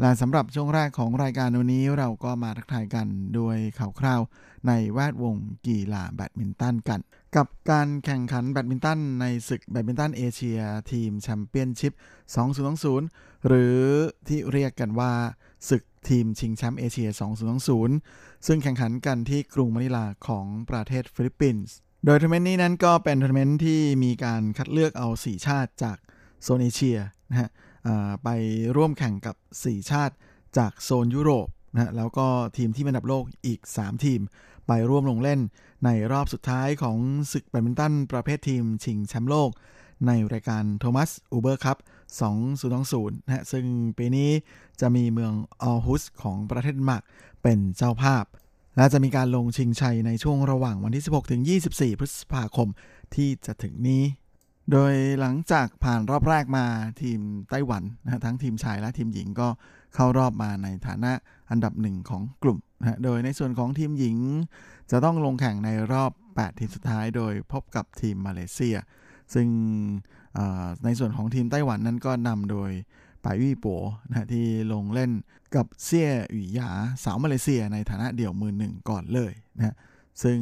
และสำหรับช่วงแรกของรายการวันนี้เราก็มาทักทายกันด้วยข่าวคราวในแวดวงกีฬาแบดมินตันกัน กับการแข่งขันแบดมินตันในศึก Badminton Asia Team Championship 2020 หรือที่เรียกกันว่าศึกทีมชิงแชมป์เอเชีย 2020 ซึ่งแข่งขันกันที่กรุงมะนิลาของประเทศฟิลิปปินส์โดยทัวร์นาเมนต์นี้นั้นก็เป็นทัวร์นาเมนต์ที่มีการคัดเลือกเอา 4 ชาติจากโซนเอเชียนะฮะ ไปร่วมแข่งกับ 4 ชาติจากโซนยุโรปนะแล้วก็ทีมที่อันดับโลกอีก 3 ทีม ไปร่วมลงเล่นในรอบสุดท้ายของศึกแบดมินตันประเภททีมชิงแชมป์โลก ในรายการ Thomas Uber Cup 2020นะฮะซึ่งปีนี้จะมีเมืองออฮุสของประเทศเดนมาร์กเป็นเจ้าภาพ และจะมีการลงชิงชัยในช่วงระหว่างวันที่ 16 ถึง 24 พฤษภาคมที่จะถึงนี้ โดยหลังจากผ่านรอบแรกมาทีมไต้หวันนะทั้งทีมชายและทีมหญิงก็เข้ารอบมาในฐานะอันดับหนึ่งของกลุ่มนะโดยในส่วนของทีมหญิง จะต้องลงแข่งในรอบ 8 ทีมสุดท้ายโดยพบกับทีมมาเลเซีย ซึ่งในส่วนของทีมไต้หวันนั้นก็นำโดยปายวี่ปัวนะที่ลงเล่นกับเซี่ยหวี่หยาสาวมาเลเซียในฐานะเดี่ยวมือหนึ่งก่อนเลยนะซึ่ง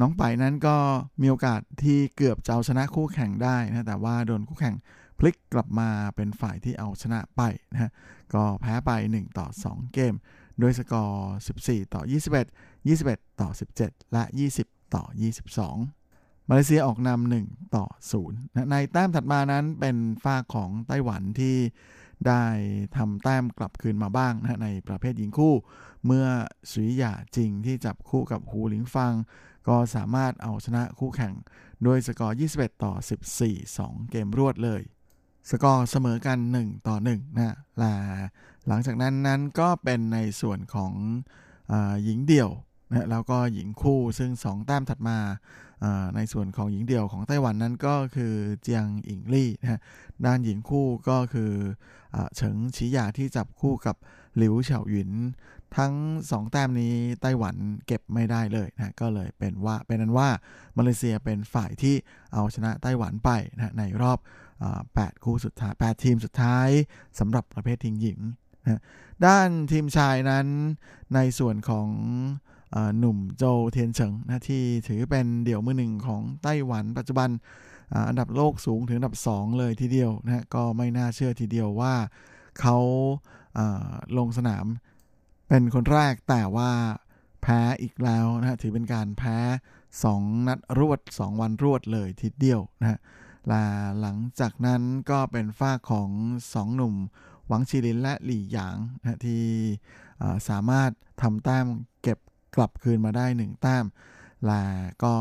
น้องไปนั้นก็มีโอกาสที่เกือบจะเอาชนะคู่แข่งได้นะแต่ว่าโดนคู่แข่งพลิกกลับมาเป็นฝ่ายที่เอาชนะไปนะก็แพ้ไป 1 ต่อ 2 เกม โดยสกอร์ 14 ต่อ 21 21 ต่อ 17 และ 20 ต่อ 22 มาเลเซียออกนำหนึ่งต่อศูนย์ในแต้มถัดมานั้นเป็นฝ้าของไต้หวันที่ได้ทำแต้มกลับคืนมาบ้างนะในประเภทหญิงคู่ เมื่อสุยหยาจริงที่จับคู่กับหูหลิงฟัง ก็สามารถเอาชนะคู่แข่งโดยสกอร์ 21 ต่อ 14 2 เกมรวดเลย สกอร์เสมอกัน 1 ต่อ1นะลาหลังจากนั้นนั้นก็เป็นในส่วนของอหญิงเดี่ยวนะแล้วก็หญิงคู่ซึ่ง 2 แต้มถัดมาในส่วนของหญิงเดี่ยวของไต้หวันนั้นก็คือเจียงอิงลี่นะฮะด้านหญิงคู่ก็คืออเฉิงฉีหยาที่จับคู่กับหลิวเฉาหยิน ทั้ง 2 แต้มนี้ไต้หวันเก็บไม่ได้เลยนะก็เลยเป็นว่าเป็นนั้นว่ามาเลเซียเป็นฝ่ายที่เอาชนะไต้หวันไปนะในรอบ8คู่สุดท้าย8ทีมสุดท้ายสำหรับประเภททีมหญิงนะด้านทีมชายนั้นในส่วนของหนุ่มโจเทียนเฉิงนะที่ถือเป็นเดี่ยวมือหนึ่งของไต้หวันปัจจุบันอันดับโลกสูงถึงอันดับ 2 เลยทีเดียวนะก็ไม่น่าเชื่อทีเดียวว่าเขาลงสนาม เป็นคนแรกแต่ว่าแพ้อีกแล้วนะถือเป็นการแพ้ 2 นัดรวด 2 วันรวดเลยทีเดียวนะฮะและหลังจากนั้นก็เป็นฝ้าของ 2 หนุ่ม หวังชีลินและหลี่หยางนะที่สามารถทำแต้มเก็บกลับคืนมาได้ 1 แต้ม และก็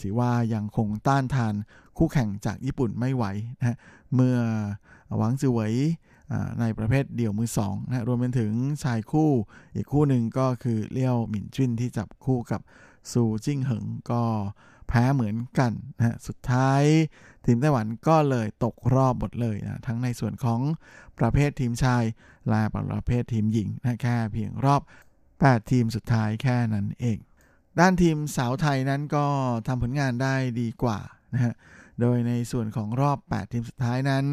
ถือว่ายังคงต้านทานคู่แข่งจากญี่ปุ่นไม่ไหวนะเมื่อหวังจือเหวย ในประเภทเดี่ยวมือสองนะรวมไปถึงชายคู่ อีกคู่หนึ่งก็คือเลี้ยวหมินจิ้นที่จับคู่กับซูจิ้งเหิงก็แพ้เหมือนกันนะสุดท้ายทีมไต้หวันก็เลยตกรอบหมดเลยนะทั้งในส่วนของประเภททีมชาย และประเภททีมหญิงนะแค่เพียงรอบ 8 ทีมสุดท้ายแค่นั้นเอง ด้านทีมสาวไทยนั้นก็ทำผลงานได้ดีกว่านะฮะโดยในส่วนของรอบ 8 ทีมสุดท้ายนั้น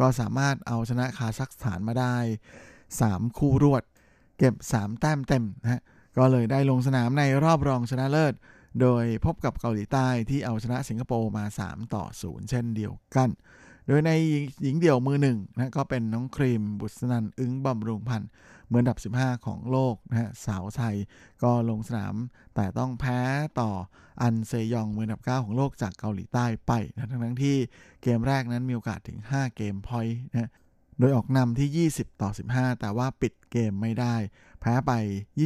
ก็สามารถเอาชนะคาซัคสถานมาได้ 3 คู่รวด เก็บ 3 แต้มเต็มนะฮะก็เลยได้ลงสนามในรอบรองชนะเลิศ โดยพบกับเกาหลีใต้ที่เอาชนะสิงคโปร์มา 3 ต่อ 0 เช่นเดียวกัน โดยในหญิงเดี่ยวมือหนึ่งนะก็เป็นน้องครีมบุษนันอึ้งบำรุงพันธ์ มือนดับ 15 ของโลกนะฮะสาวไทยก็ลงสนาม แต่ต้องแพ้ต่ออันเซยองมือนดับ 9 ของโลกจากเกาหลีใต้ไปนะทั้งทั้งที่เกมแรกนั้นมีโอกาสถึง 5 เกมพอยต์นะโดยออกนำที่ 20 ต่อ 15 แต่ว่าปิดเกมไม่ได้ แพ้ไป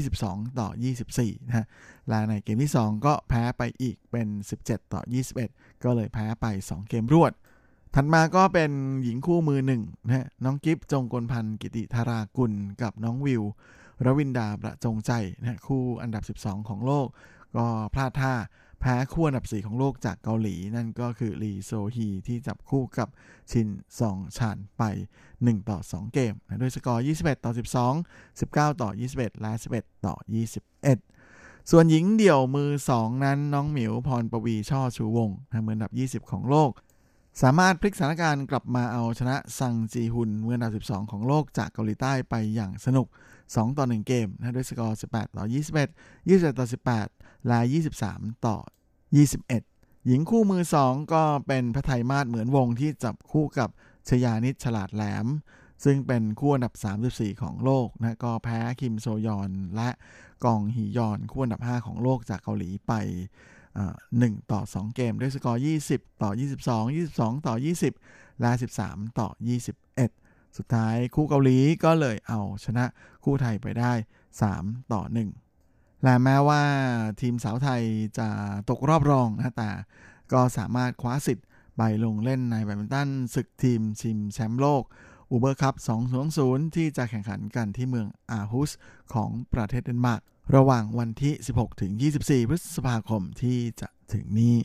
22 ต่อ 24 นะฮะและในเกมที่ 2 ก็แพ้ไปอีกเป็น 17 ต่อ 21 ก็เลยแพ้ไป 2 เกมรวด ถัดมาก็เป็นหญิงคู่มือหนึ่งนะน้องกิฟจงกลพันธ์กิติธารากุลกับน้องวิวรวินดาประจงใจนะคู่อันดับ 12 ของโลก ก็พลาดท่าแพ้คู่อันดับ 4 ของโลกจากเกาหลี นั่นก็คือลีโซฮีที่จับคู่กับชินซองชานไป 1 ต่อ 2 เกมนะด้วยสกอร์ 21 ต่อ 12 19 ต่อ 21 และ 11 ต่อ 21 ส่วนหญิงเดี่ยวมือ 2 นั้นน้องหมิวพรประวีช่อชูวงนะมืออันดับ 20 ของโลก สามารถพลิกสถานการณ์กลับมาเอาชนะซังจีฮุนมืออันดับ 12 ของโลกจากเกาหลีใต้ไปอย่างสนุก 2 ต่อ 1 เกมนะด้วยสกอร์ 18 ต่อ 21 21 ต่อ 18 และ 23 ต่อ 21 หญิงคู่มือ 2 ก็เป็นพระไทยมาศเหมือนวงที่จับคู่กับชยานิชฉลาดแหลม ซึ่งเป็นคู่อันดับ 34 ของโลกนะก็แพ้คิมโซยอน และกองฮียอนคู่อันดับ 5 ของโลกจากเกาหลีไป หนึ่งต่อ 2 เกมด้วยสกอร์ 20 ต่อ 22 22 ต่อ 20 และ 13 ต่อ 21 สุดท้ายคู่เกาหลีก็เลยเอาชนะคู่ไทยไปได้ 3 ต่อ 1 และแม้ว่าทีมสาวไทยจะตกรอบรองนะแต่ก็สามารถคว้าสิทธิ์ไปลงเล่นในแบดมินตันศึกทีมชิงแชมป์โลก Uber Cup 2020ที่จะแข่งขันกันที่เมืองอาฮุสของประเทศเดนมาร์ก ระหว่างวันที่ 16 ถึง 24 พฤษภาคมที่จะถึงนี้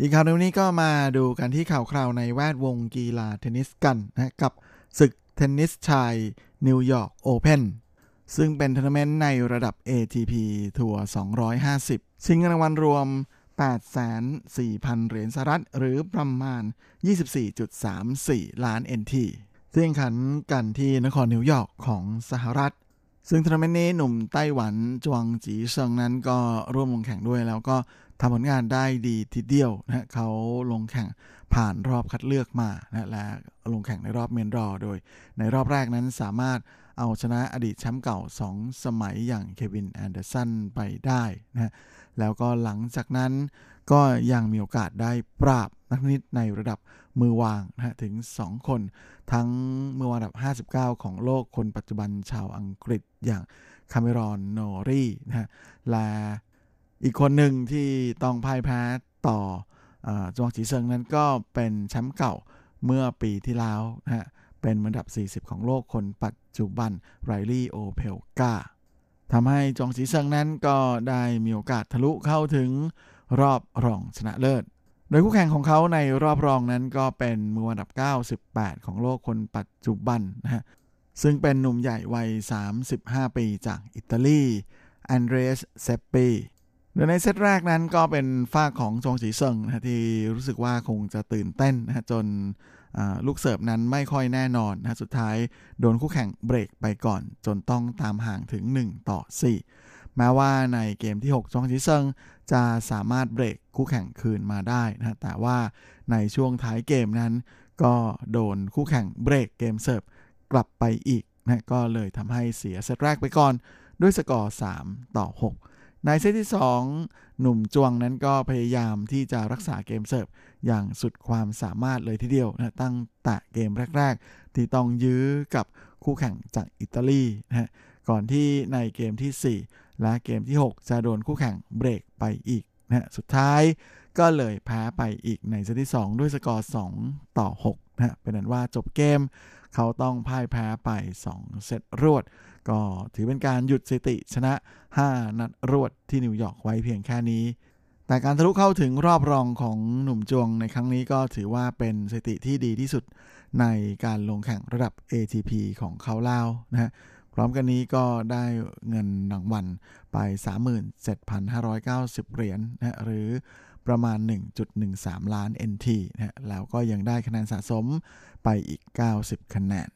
อีกข่าวนึงนี้ก็มาดูกันที่ข่าวคราวในแวดวงกีฬาเทนนิสกันนะกับศึกเทนนิสชาย New York Open ซึ่งเป็นทัวร์นาเมนต์ในระดับ ATP ทัวร์250 ชิงเงินรางวัลรวม 8,400,000 เหรียญสหรัฐ หรือประมาณ 24.34 ล้าน NT ซึ่งแข่งขันกันที่นครนิวยอร์กของสหรัฐ ซึ่งทัวร์นาเมนต์นี้หนุ่มไต้หวันจวงจีเซิงนั้นก็ร่วมลงแข่งด้วยแล้วก็ทำผลงานได้ดีทีเดียวนะเขาลงแข่งผ่านรอบคัดเลือกมานะและลงแข่งในรอบ main draw โดย ในรอบแรกนั้นสามารถ เอาชนะอดีตแชมป์เก่า 2 สมัยอย่างเควินแอนเดอร์สันไปได้นะแล้วก็หลังจากนั้นก็ยังมีโอกาสได้ปราบนักเทนนิสในระดับมือวางนะถึง 2 คน ทั้งมือวางอันดับ 59 ของโลกคนปัจจุบันชาวอังกฤษอย่างคาเมรอนโนรีนะฮะและอีกคนหนึ่งที่ต้องพ่ายแพ้ต่อจวงจีเซิงนั้นก็เป็นแชมป์เก่าเมื่อปีที่แล้วนะฮะเป็นอันดับ 40 ของโลกคนปัจ จุบันไรลี่โอเพลกาทำให้จวงจีเซิงนั้นก็ได้มีโอกาสทะลุเข้าถึงรอบรองชนะเลิศ โดยคู่แข่งของเขาในรอบรองนั้นก็เป็นมืออันดับ 98 ของโลกคนปัจจุบันนะฮะ ซึ่งเป็นหนุ่มใหญ่วัย 35 ปีจากอิตาลีอันเดรสเซปปีโดยในเซตแรกนั้นก็เป็นฝ่ายของจวงจีเซิงนะที่รู้สึกว่าคงจะตื่นเต้นนะจน ลูกเสิร์ฟนั้นไม่ค่อยแน่นอนนะสุดท้ายโดนคู่แข่งเบรกไปก่อน จนต้องตามห่างถึง 1 ต่อ 4 แม้ว่าในเกมที่ 6 จวงจีเซิงจะสามารถเบรกคู่แข่งคืนมาได้นะแต่ว่าในช่วงท้ายเกมนั้น ก็โดนคู่แข่งเบรกเกมเสิร์ฟกลับไปอีกนะก็เลยทำให้เสียเซตแรกไปก่อน ด้วยสกอร์ 3 ต่อ 6 ในเซตที่ 2 หนุ่มจวงนั้นก็พยายามที่จะรักษาเกมเสิร์ฟอย่างสุดความสามารถเลยทีเดียวนะตั้งแต่เกมแรก ๆ ที่ต้องยื้อกับคู่แข่งจากอิตาลีนะฮะก่อนที่ในเกมที่ 4 และเกมที่ 6 จะโดนคู่แข่งเบรกไปอีกนะสุดท้ายก็เลยแพ้ไปอีกในเซตที่ 2 ด้วยสกอร์ 2 ต่อ6นะเป็นนั้นว่าจบเกม เขาต้องพ่ายแพ้ไป 2 เซตรวด ก็ถือเป็นการหยุดสถิติชนะ 5 นัดรวดที่นิวยอร์กไว้เพียงแค่นี้ แต่การทะลุเข้าถึงรอบรองของหนุ่มจวงในครั้งนี้ก็ถือว่าเป็นสถิติที่ดีที่สุดในการลงแข่งระดับ ATP ของเขาเล่านะฮะพร้อมกันนี้ก็ได้เงินรางวัลไป 37,590 เหรียญนะหรือ ประมาณ 1.13 ล้าน NT นะแล้วก็ยังได้คะแนนสะสมไปอีก 90 คะแนน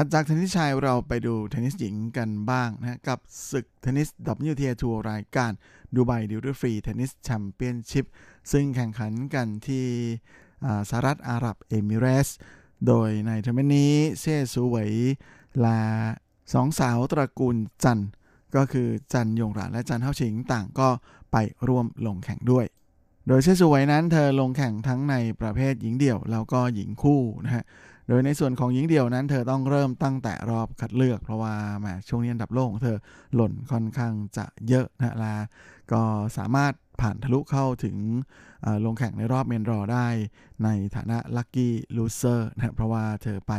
ถัดจากเทนนิสชายเราไปดูเทนนิสหญิงกันบ้างนะกับศึกเทนนิส WTA ทัวร์รายการ Dubai Duty Free Tennis Championship ซึ่งแข่งขันกันที่ สหรัฐอาหรับเอมิเรส โดยในทัวร์นาเมนต์นี้เซ่ซูเหวยและสองสาวตระกูลจัน ก็คือจันยงหรานและจันเท่าชิงต่างก็ไปร่วมลงแข่งด้วย โดยเซ่ซูเหวยนั้นเธอลงแข่งทั้งในประเภทหญิงเดี่ยวแล้วก็หญิงคู่นะฮะ โดยในส่วนของหญิงเดี่ยวนั้น เธอต้องเริ่มตั้งแต่รอบคัดเลือกเพราะว่าแหมช่วงนี้อันดับโลกของเธอหล่นค่อนข้างจะเยอะนะแล้วก็สามารถ ผ่านทะลุเข้าถึงลงแข่งในรอบ main draw ได้ ในฐานะ lucky loser นะเพราะว่าเธอไป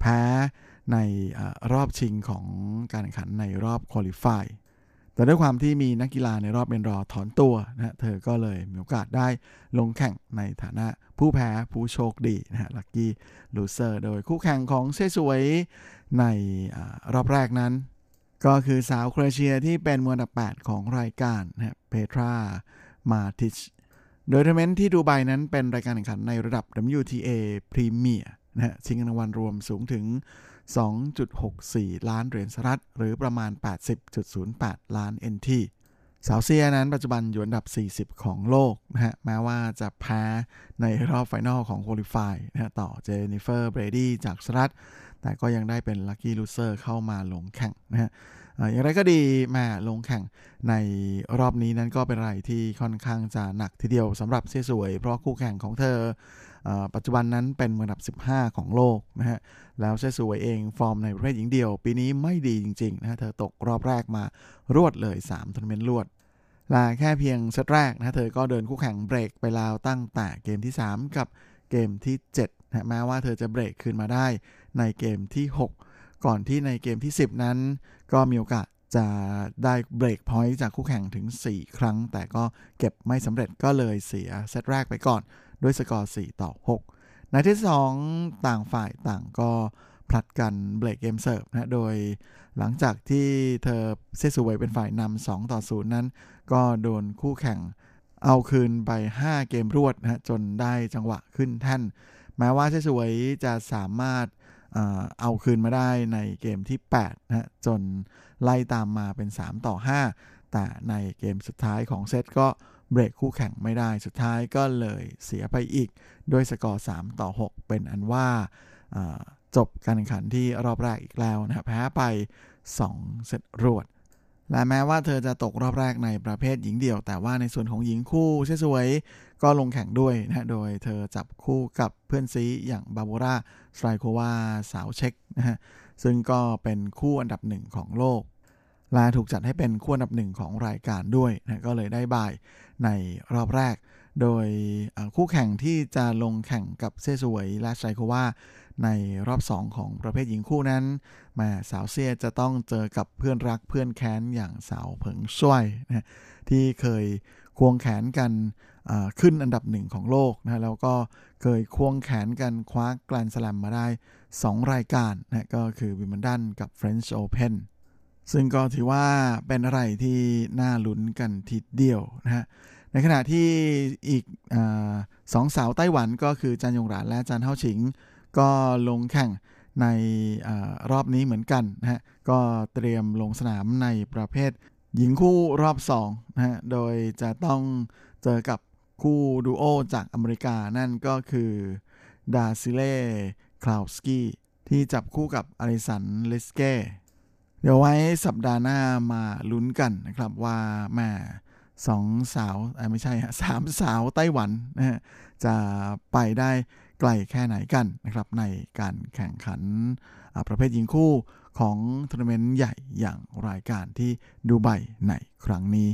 แพ้ในรอบชิงของการแข่งขันในรอบ qualify แต่ด้วยความที่มีนักกีฬาในรอบ main draw ถอนตัวนะเธอก็เลยมีโอกาสได้ลงแข่งในฐานะผู้แพ้ผู้โชคดีนะฮะ lucky loser โดยคู่แข่งของเซสวยในอรอบแรกนั้น ก็คือสาวโครเอเชียที่เป็นมืออันดับ 8 ของรายการนะเพทรามาติชโดยทัวร์นาเมนต์ที่ดูไบนั้นเป็นรายการแข่งขันในระดับ WTA Premier นะฮะชิงเงินรางวัลรวมสูงถึง 2.64 ล้านเหรียญสหรัฐ หรือประมาณ 80.08 ล้าน NT สาวเซียนั้นปัจจุบันอยู่อันดับ 40 ของโลกนะฮะแม้ว่าจะแพ้ในรอบ final ของ qualify นะฮะต่อเจนิเฟอร์เบรดี้จากสหรัฐ แต่ก็ยังได้เป็น lucky loser เข้ามาลงแข่งนะฮะอย่างไรก็ดีแม่ลงแข่งในรอบนี้นั้นก็เป็นอะไรที่ค่อนข้างจะหนักทีเดียวสำหรับเซสวย เพราะคู่แข่งของเธอปัจจุบันนั้นเป็นมืออันดับ 15 ของโลกนะฮะ แล้วเซสวยเองฟอร์มในประเภทหญิงเดียว ปีนี้ไม่ดีจริงๆนะเธอตกรอบแรกมารวดเลย3ทัวร์นาเมนต์รวดลาแค่เพียงเซตแรกนะเธอก็เดินคู่แข่งเบรกไปแล้วตั้งแต่เกมที่ 3 กับเกมที่7นะแม้ว่าเธอจะเบรกคืนมาได้ ในเกมที่ 6 ก่อนที่ในเกมที่ 10 นั้น ก็มีโอกาสจะได้ break point จากคู่แข่งถึง 4 ครั้ง แต่ก็เก็บไม่สำเร็จก็เลยเสียเซตแรกไปก่อนด้วยสกอร์ 4 ต่อ 6 ในที่ 2 ต่างฝ่ายต่างก็ผลัดกันเบรกเกมเซิร์ฟนะ โดยหลังจากที่เธอเซซูเวยเป็นฝ่ายนำ2ต่อ 0 นั้น ก็โดนคู่แข่งเอาคืนไป 5 เกมรวดนะจนได้จังหวะขึ้นแท่น แม้ว่าเซซูเวยจะสามารถ เอาคืนมาได้ในเกมที่8นะจนไล่ตามมาเป็น 3 ต่อ 5 แต่ในเกมสุดท้ายของเซตก็เบรกคู่แข่งไม่ได้สุดท้ายก็เลยเสียไปอีกด้วยสกอร์ 3 ต่อ 6 เป็นอันว่าจบการแข่งขันที่รอบแรกอีกแล้วนะครับแพ้ไป 2 เซตรวด และแม้ว่าเธอจะตกรอบแรกในประเภทหญิงเดี่ยว แต่ว่าในส่วนของหญิงคู่เชสวย ก็ลงแข่งด้วยนะโดยเธอจับคู่กับเพื่อนซีอย่างบาโบราสไตรโควาสาวเช็กนะฮะซึ่งก็เป็นคู่อันดับหนึ่งของโลก และถูกจัดให้เป็นคู่อันดับหนึ่งของรายการด้วยนะก็เลยได้บายในรอบแรก โดยคู่แข่งที่จะลงแข่งกับเซสวยและไซโควาในรอบ 2 ของประเภทหญิงคู่นั้นมาสาวเซียจะต้องเจอกับเพื่อนรักเพื่อนแค้นอย่างสาวเผิงช่วยนะที่เคย ควงแขนกันขึ้นอันดับหนึ่งของโลกนะแล้วก็เคยควงแขนกันคว้า Grand Slam มาได้ 2 รายการนะก็คือวิมเบิลดันกับ French Open ซึ่งก็ถือว่าเป็นอะไรที่น่าลุ้นกันทีเดียวนะฮะในขณะที่อีกอสองสาวไต้หวันก็คือจันยงหรานและจันเฮาชิง ก็ลงแข่งในอรอบนี้เหมือนกันนะฮะก็เตรียมลงสนามในประเภท หญิงคู่รอบ2นะฮะ โดยจะต้องเจอกับคู่ดูโอจากอเมริกานั่นก็คือดาซิเล่คลาวสกี้ที่จับคู่กับอลิสันเลสเก้ เดี๋ยวไว้สัปดาห์หน้ามาลุ้นกันนะครับว่าแม่สองสาวไม่ใช่ฮะสามสาวไต้หวันนะฮะจะไปได้ไกลแค่ไหนกันนะครับในการแข่งขันประเภทหญิงคู่ ของทัวร์นาเมนต์ใหญ่อย่างรายการที่ดูไบในครั้งนี้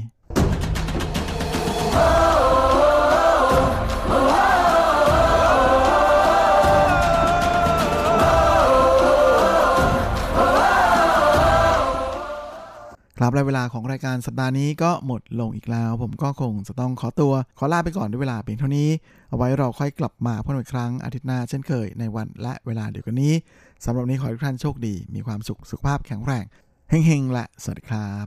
ครับและเวลาของรายการสัปดาห์นี้ก็หมดลงอีกแล้ว ผมก็คงจะต้องขอตัว ขอลาไปก่อนด้วยเวลาเพียงเท่านี้ เอาไว้เราค่อยกลับมาพบกันอีกครั้งอาทิตย์หน้าเช่นเคยในวันและเวลาเดียวกันนี้สำหรับนี้ขอให้ทุกท่านโชคดี มีความสุขสุขภาพแข็งแรงเฮงๆและสวัสดีครับ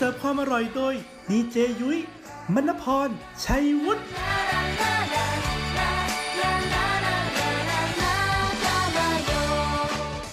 สิร์ฟความอร่อยโดยดีเจยุ้ยมณพร ชัยวุฒิ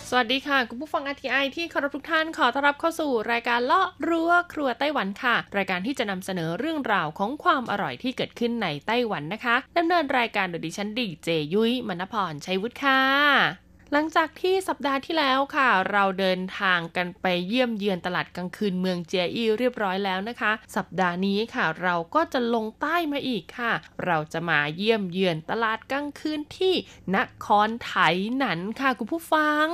สวัสดีค่ะคุณผู้ฟัง RTI ที่เคารพทุกท่านขอต้อนรับเข้าสู่รายการเลาะรั้วครัวไต้หวันค่ะ รายการที่จะนำเสนอเรื่องราวของความอร่อยที่เกิดขึ้นในไต้หวันนะคะดำเนินรายการโดยดิฉันดีเจยุ้ยมณพรชัยวุฒิค่ะ หลังจากที่สัปดาห์ที่แล้วค่ะ เราเดินทางกันไปเยี่ยมเยือนตลาดกลางคืนเมืองเจียอีเรียบร้อยแล้วนะคะ สัปดาห์นี้ค่ะ เราก็จะลงใต้มาอีกค่ะ เราจะมาเยี่ยมเยือนตลาดกลางคืนที่นครไถหนันค่ะคุณผู้ฟัง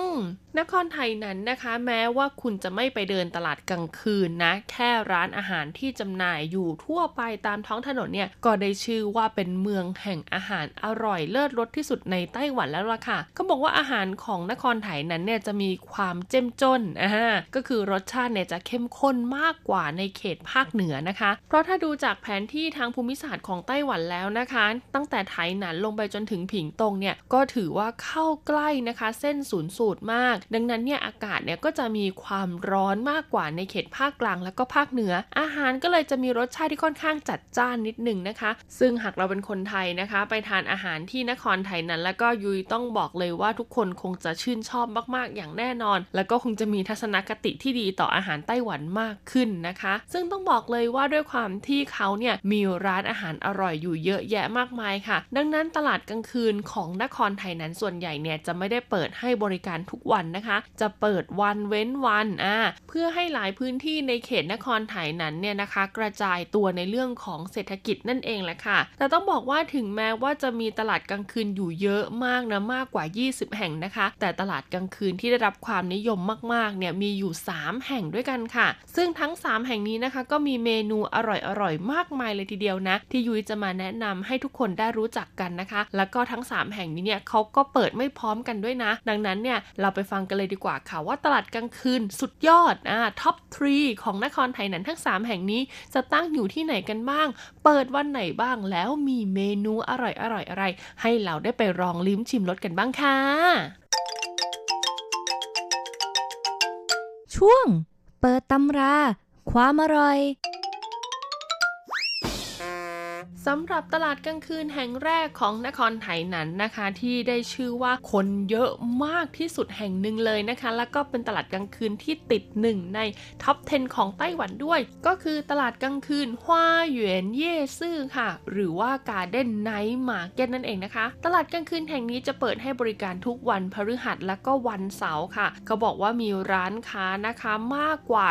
นครไทยนั้นนะคะ แม้ว่าคุณจะไม่ไปเดินตลาดกลางคืนนะ แค่ร้านอาหารที่จำหน่ายอยู่ทั่วไปตามท้องถนนเนี่ย ก็ได้ชื่อว่าเป็นเมืองแห่งอาหารอร่อยเลิศรสที่สุดในไต้หวันแล้วล่ะค่ะเขาบอกว่าอาหารของนครไทยนั้นเนี่ยจะมีความเจ้มจนอ่าก็คือรสชาติเนี่ยจะเข้มข้นมากกว่าในเขตภาคเหนือนะคะ เพราะถ้าดูจากแผนที่ทางภูมิศาสตร์ของไต้หวันแล้วนะคะ ตั้งแต่ไถหนันลงไปจนถึงผิงตงเนี่ยก็ถือว่าเข้าใกล้นะคะ เส้นศูนย์สูตรมากดังนั้นเนี่ยอากาศเนี่ยก็จะมีความร้อนมากกว่าในเขตภาคกลางแล้วก็ภาคเหนือ อาหารก็เลยจะมีรสชาติที่ค่อนข้างจัดจ้านนิดหนึ่งนะคะ ซึ่งหากเราเป็นคนไทยนะคะ ไปทานอาหารที่นครไทยนั้น แล้วก็ยุยต้องบอกเลยว่าทุกคนคงจะชื่นชอบมาก ๆ อย่างแน่นอน แล้วก็คงจะมีทัศนคติที่ดีต่ออาหารไต้หวันมากขึ้นนะคะ ซึ่งต้องบอกเลยว่าด้วยความที่เขาเนี่ยมีร้านอาหารอร่อยอยู่เยอะแยะมากมายค่ะ ดังนั้นตลาดกลางคืนของนครไทยนั้นส่วนใหญ่เนี่ยจะไม่ได้เปิดให้บริการทุกวันนะคะ จะเปิดวันเว้นวันอ่าเพื่อให้หลายพื้นที่ในเขตนครไทยนั้นเนี่ยนะคะ กระจายตัวในเรื่องของเศรษฐกิจนั่นเองแหละค่ะ แต่ต้องบอกว่าถึงแม้ว่าจะมีตลาดกลางคืนอยู่เยอะมากนะมากกว่า 20 แห่งนะคะ แต่ตลาดกลางคืนที่ได้รับความนิยมมากๆเนี่ยมีอยู่ 3 แห่งด้วยกันค่ะ ซึ่งทั้ง 3 แห่งนี้นะคะ ก็มีเมนูอร่อยๆมากมายเลยทีเดียวนะ ที่ยุ้ยจะมาแนะนำให้ทุกคนได้รู้จักกันนะคะ แล้วก็ทั้ง 3 แห่งนี้เนี่ยเขาก็เปิดไม่พร้อมกันด้วยนะ ดังนั้นเนี่ยเราไปฟังกันเลยดีกว่าค่ะ ว่าตลาดกลางคืนสุดยอดอ่าท็อปทรีของนครไทยนั้นทั้ง 3 แห่งนี้จะตั้งอยู่ที่ไหนกันบ้าง เปิดวันไหนบ้างแล้วมีเมนูอร่อยอร่อยอะไร ให้เราได้ไปลองลิ้มชิมรสกันบ้างค่ะ ช่วง เปิดตำรา ความอร่อย สำหรับตลาดกลางคืนแห่งแรกของนครไถหนันนะคะ ที่ได้ชื่อว่าคนเยอะมากที่สุดแห่งหนึ่งเลยนะคะ แล้วก็เป็นตลาดกลางคืนที่ติดหนึ่งใน top 10 ของไต้หวันด้วย ก็คือตลาดกลางคืน花園夜市 ค่ะ หรือว่า Garden Night Market นั่นเองนะคะ ตลาดกลางคืนแห่งนี้จะเปิดให้บริการทุกวันพฤหัสและก็วันเสาร์ค่ะเขาบอกว่ามีร้านค้านะคะมากกว่า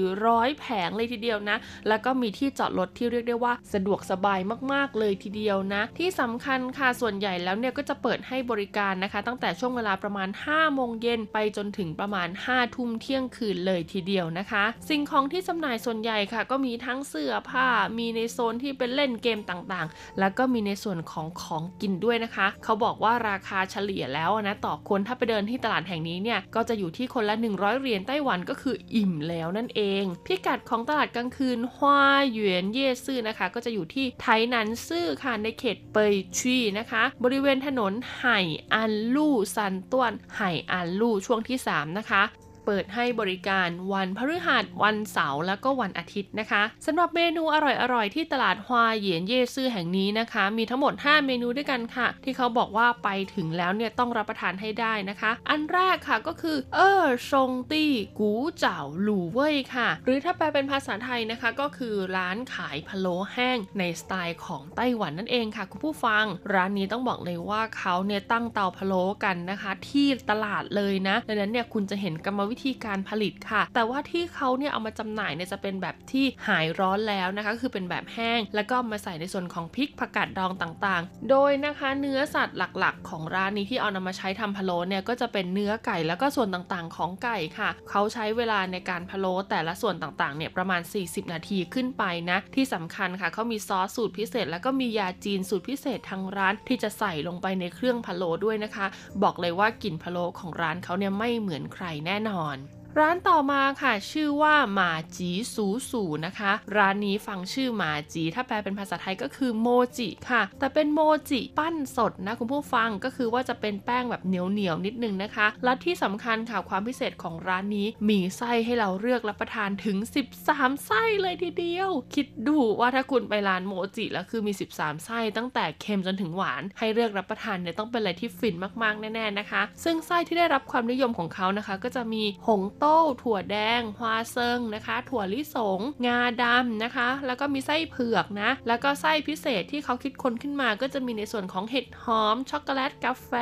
400 แผงเลยทีเดียวนะแล้วก็มีที่จอดรถที่เรียกได้ว่าสะดวกสบายมากๆเลยทีเดียวนะ ที่สำคัญค่ะส่วนใหญ่แล้วเนี่ยก็จะเปิดให้บริการนะคะ ตั้งแต่ช่วงเวลาประมาณ 5 โมงเย็นไปจนถึงประมาณ 5 ทุ่มเที่ยงคืนเลยทีเดียวนะคะ สิ่งของที่จำหน่ายส่วนใหญ่ค่ะ ก็มีทั้งเสื้อผ้ามีในโซนที่เป็นเล่นเกมต่างๆ แล้วก็มีในส่วนของของกินด้วยนะคะ เขาบอกว่าราคาเฉลี่ยแล้วนะต่อคนถ้าไปเดินที่ตลาดแห่งนี้เนี่ยก็จะอยู่ที่คนละ 100 เหรียญไต้หวันก็คืออิ่มแล้วนั่นเอง พิกัดของตลาดกลางคืนฮวาเหวียนเย่ซื่อนะคะ ก็จะอยู่ที่ไทหนันซื่อค่ะในเขตเปยชีนะคะ บริเวณถนนไห่อันลู่ซันต้วนไห่อันลู่ช่วงที่ 3 นะคะ เปิดให้บริการวันพฤหัสวันเสาร์แล้วก็วันอาทิตย์นะคะสำหรับเมนูอร่อยๆ ที่ตลาดฮวาเหยียนเย่ซื่อแห่งนี้นะคะ มีทั้งหมด 5 เมนูด้วยกันค่ะ ที่เขาบอกว่าไปถึงแล้วเนี่ยต้องรับประทานให้ได้นะคะ อันแรกค่ะก็คือ เออชงตี้กูเจ๋าหลู่เว่ยค่ะ หรือถ้าแปลเป็นภาษาไทยนะคะ ก็คือร้านขายพะโล้แห้งในสไตล์ของไต้หวันนั่นเองค่ะ คุณผู้ฟัง ร้านนี้ต้องบอกเลยว่าเขาเนี่ยตั้งเตาพะโล้กันนะคะ ที่ตลาดเลยนะดังนั้นเนี่ยคุณจะเห็นกรรมวิวิธีการผลิตค่ะ แต่ว่าที่เขาเนี่ยเอามาจำหน่ายเนี่ยจะเป็นแบบที่หายร้อนแล้วนะคะ คือเป็นแบบแห้ง แล้วก็มาใส่ในส่วนของพริกผักกาดดองต่างๆ โดยนะคะเนื้อสัตว์หลักๆ ของร้านนี้ที่เอานำมาใช้ทำพะโล้เนี่ยก็จะเป็นเนื้อไก่แล้วก็ส่วนต่างๆ ของไก่ค่ะ เขาใช้เวลาในการพะโล้แต่ละส่วนต่างๆเนี่ยประมาณ 40 นาทีขึ้นไปนะ ที่สำคัญค่ะเขามีซอสสูตรพิเศษ แล้วก็มียาจีนสูตรพิเศษทางร้านที่จะใส่ลงไปในเครื่องพะโล้ด้วยนะคะ บอกเลยว่ากลิ่นพะโล้ของร้านเขาเนี่ยไม่เหมือนใครแน่นอน on. ร้านต่อมาค่ะ ชื่อว่าหมาจีสูสูนะคะ ร้านนี้ฟังชื่อหมาจีถ้าแปลเป็นภาษาไทยก็คือโมจิค่ะ แต่เป็นโมจิปั้นสดนะคุณผู้ฟังก็คือว่าจะเป็นแป้งแบบเหนียวเหนียวนิดนึงนะคะ และที่สำคัญค่ะความพิเศษของร้านนี้มีไส้ให้เราเลือกรับประทานถึง 13 ไส้เลยทีเดียว คิดดูว่าถ้าคุณไปร้านโมจิแล้วคือมี 13 ไส้ตั้งแต่เค็มจนถึงหวาน ให้เลือกรับประทานเนี่ยต้องเป็นอะไรที่ฟินมากๆแน่ๆนะคะ ซึ่งไส้ที่ได้รับความนิยมของเขานะคะ ก็จะมี紅豆 ถั่วแดง 花生 นะคะ ถั่วลิสง งาดำนะคะ แล้วก็มีไส้เผือกนะ แล้วก็ไส้พิเศษที่เขาคิดค้นขึ้นมาก็จะมีในส่วนของเห็ดหอม ช็อกโกแลตกาแฟ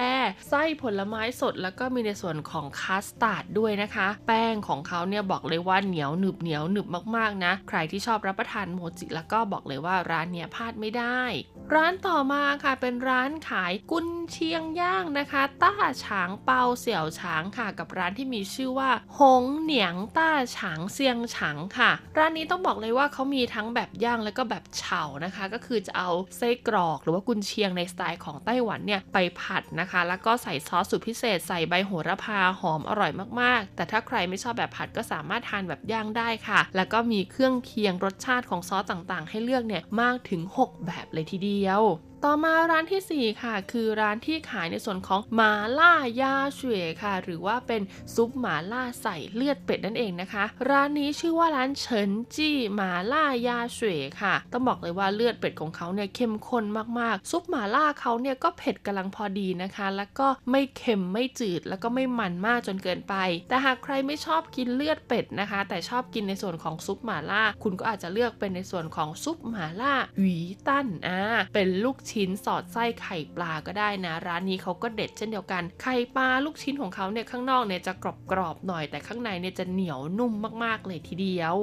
ไส้ผลไม้สด แล้วก็มีในส่วนของคัสตาร์ดด้วยนะคะ แป้งของเขาเนี่ยบอกเลยว่าเหนียวหนึบเหนียวหนึบมากๆนะ ใครที่ชอบรับประทานโมจิแล้วก็บอกเลยว่าร้านเนี้ยพลาดไม่ได้ ร้านต่อมาค่ะเป็นร้านขายกุนเชียงย่างนะคะ ต้าฉางเปาเสี่ยวฉางค่ะ กับร้านที่มีชื่อว่าหงเหนียงต้าฉางเซียงฉางค่ะ ร้านนี้ต้องบอกเลยว่าเขามีทั้งแบบย่างแล้วก็แบบเฉานะคะ ก็คือจะเอาไส้กรอกหรือว่ากุนเชียงในสไตล์ของไต้หวันเนี่ยไปผัดนะคะ แล้วก็ใส่ซอสสูตรพิเศษใส่ใบโหระพาหอมอร่อยมากๆ แต่ถ้าใครไม่ชอบแบบผัดก็สามารถทานแบบย่างได้ค่ะ แล้วก็มีเครื่องเคียงรสชาติของซอสต่างๆ ให้เลือกเนี่ยมากถึง 6 แบบเลยทีเดียว ต่อมาร้านที่ 4 ค่ะ คือร้านที่ขายในส่วนของหมาล่ายาเฉวยค่ะ หรือว่าเป็นซุปหมาล่าใส่เลือดเป็ดนั่นเองนะคะ ร้านนี้ชื่อว่าร้านเฉินจี้หมาล่ายาเฉวยค่ะ ต้องบอกเลยว่าเลือดเป็ดของเขาเนี่ยเข้มข้นมากๆ ซุปหมาล่าเขาเนี่ยก็เผ็ดกำลังพอดีนะคะ แล้วก็ไม่เค็มไม่จืดแล้วก็ไม่มันมากจนเกินไป แต่หากใครไม่ชอบกินเลือดเป็ดนะคะ แต่ชอบกินในส่วนของซุปหมาล่า คุณก็อาจจะเลือกเป็นในส่วนของซุปหมาล่าหวีตั้นอ่าเป็นลูกชิ้นิ้นสอดไส้ไข่ปลาก็ได้นะ ร้านนี้เขาก็เด็ดเช่นเดียวกัน ไข่ปลาลูกชิ้นของเขาเนี่ยข้างนอกเนี่ยจะกรอบๆหน่อยแต่ข้างในเนี่ยจะเหนียวนุ่มมากๆเลยทีเดียว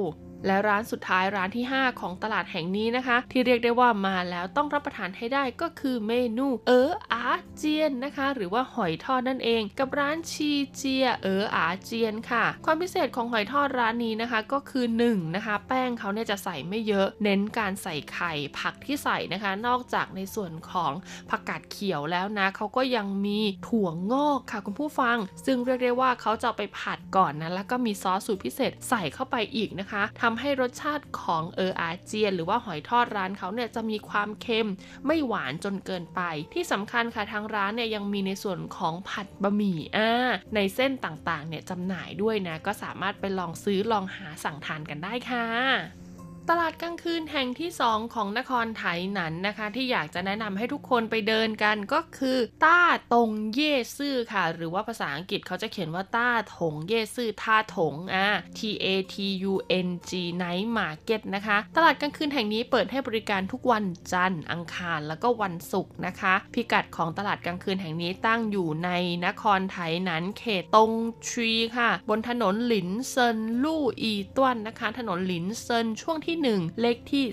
และร้านสุดท้ายร้านที่ 5 ของตลาดแห่งนี้นะคะ ที่เรียกได้ว่ามาแล้วต้องรับประทานให้ได้ก็คือเมนูเอออาเจียนนะคะ หรือว่าหอยทอดนั่นเอง กับร้านชีเจียเอออาเจียนค่ะ ความพิเศษของหอยทอดร้านนี้นะคะก็คือ1นะคะแป้งเขาเนี่ยจะใส่ไม่เยอะ เน้นการใส่ไข่ผักที่ใส่นะคะ นอกจากในส่วนของผักกาดเขียวแล้วนะเขาก็ยังมีถั่วงอกค่ะคุณผู้ฟัง ซึ่งเรียกได้ว่าเขาจะไปผัดก่อนนะแล้วก็มีซอสสูตรพิเศษใส่เข้าไปอีกนะคะทำให้รสชาติของเอออาเจียน หรือว่าหอยทอดร้านเขาเนี่ยจะมีความเค็มไม่หวานจนเกินไป ที่สำคัญค่ะทางร้านเนี่ยยังมีในส่วนของผัดบะหมี่อ่าในเส้นต่างๆเนี่ยจำหน่ายด้วยนะก็สามารถไปลองซื้อลองหาสั่งทานกันได้ค่ะ ตลาดกลางคืนแห่งที่ 2 ของนครไถหนันนะคะ ที่อยากจะแนะนำให้ทุกคนไปเดินกันก็คือ ต้าตงเย่ซื่อค่ะ หรือว่าภาษาอังกฤษเขาจะเขียนว่าต้าถงเย่ซื่อท่าถงอ่า T A T U N G Night Market นะคะ ตลาดกลางคืนแห่งนี้เปิดให้บริการทุกวันจันทร์อังคารแล้วก็วันศุกร์นะคะ พิกัดของตลาดกลางคืนแห่งนี้ตั้งอยู่ในนครไถหนันเขตตงทรีค่ะ บนถนน林森路一段 นะคะ ถนนหลินเซินช่วงที่ที่ 1 เลขที่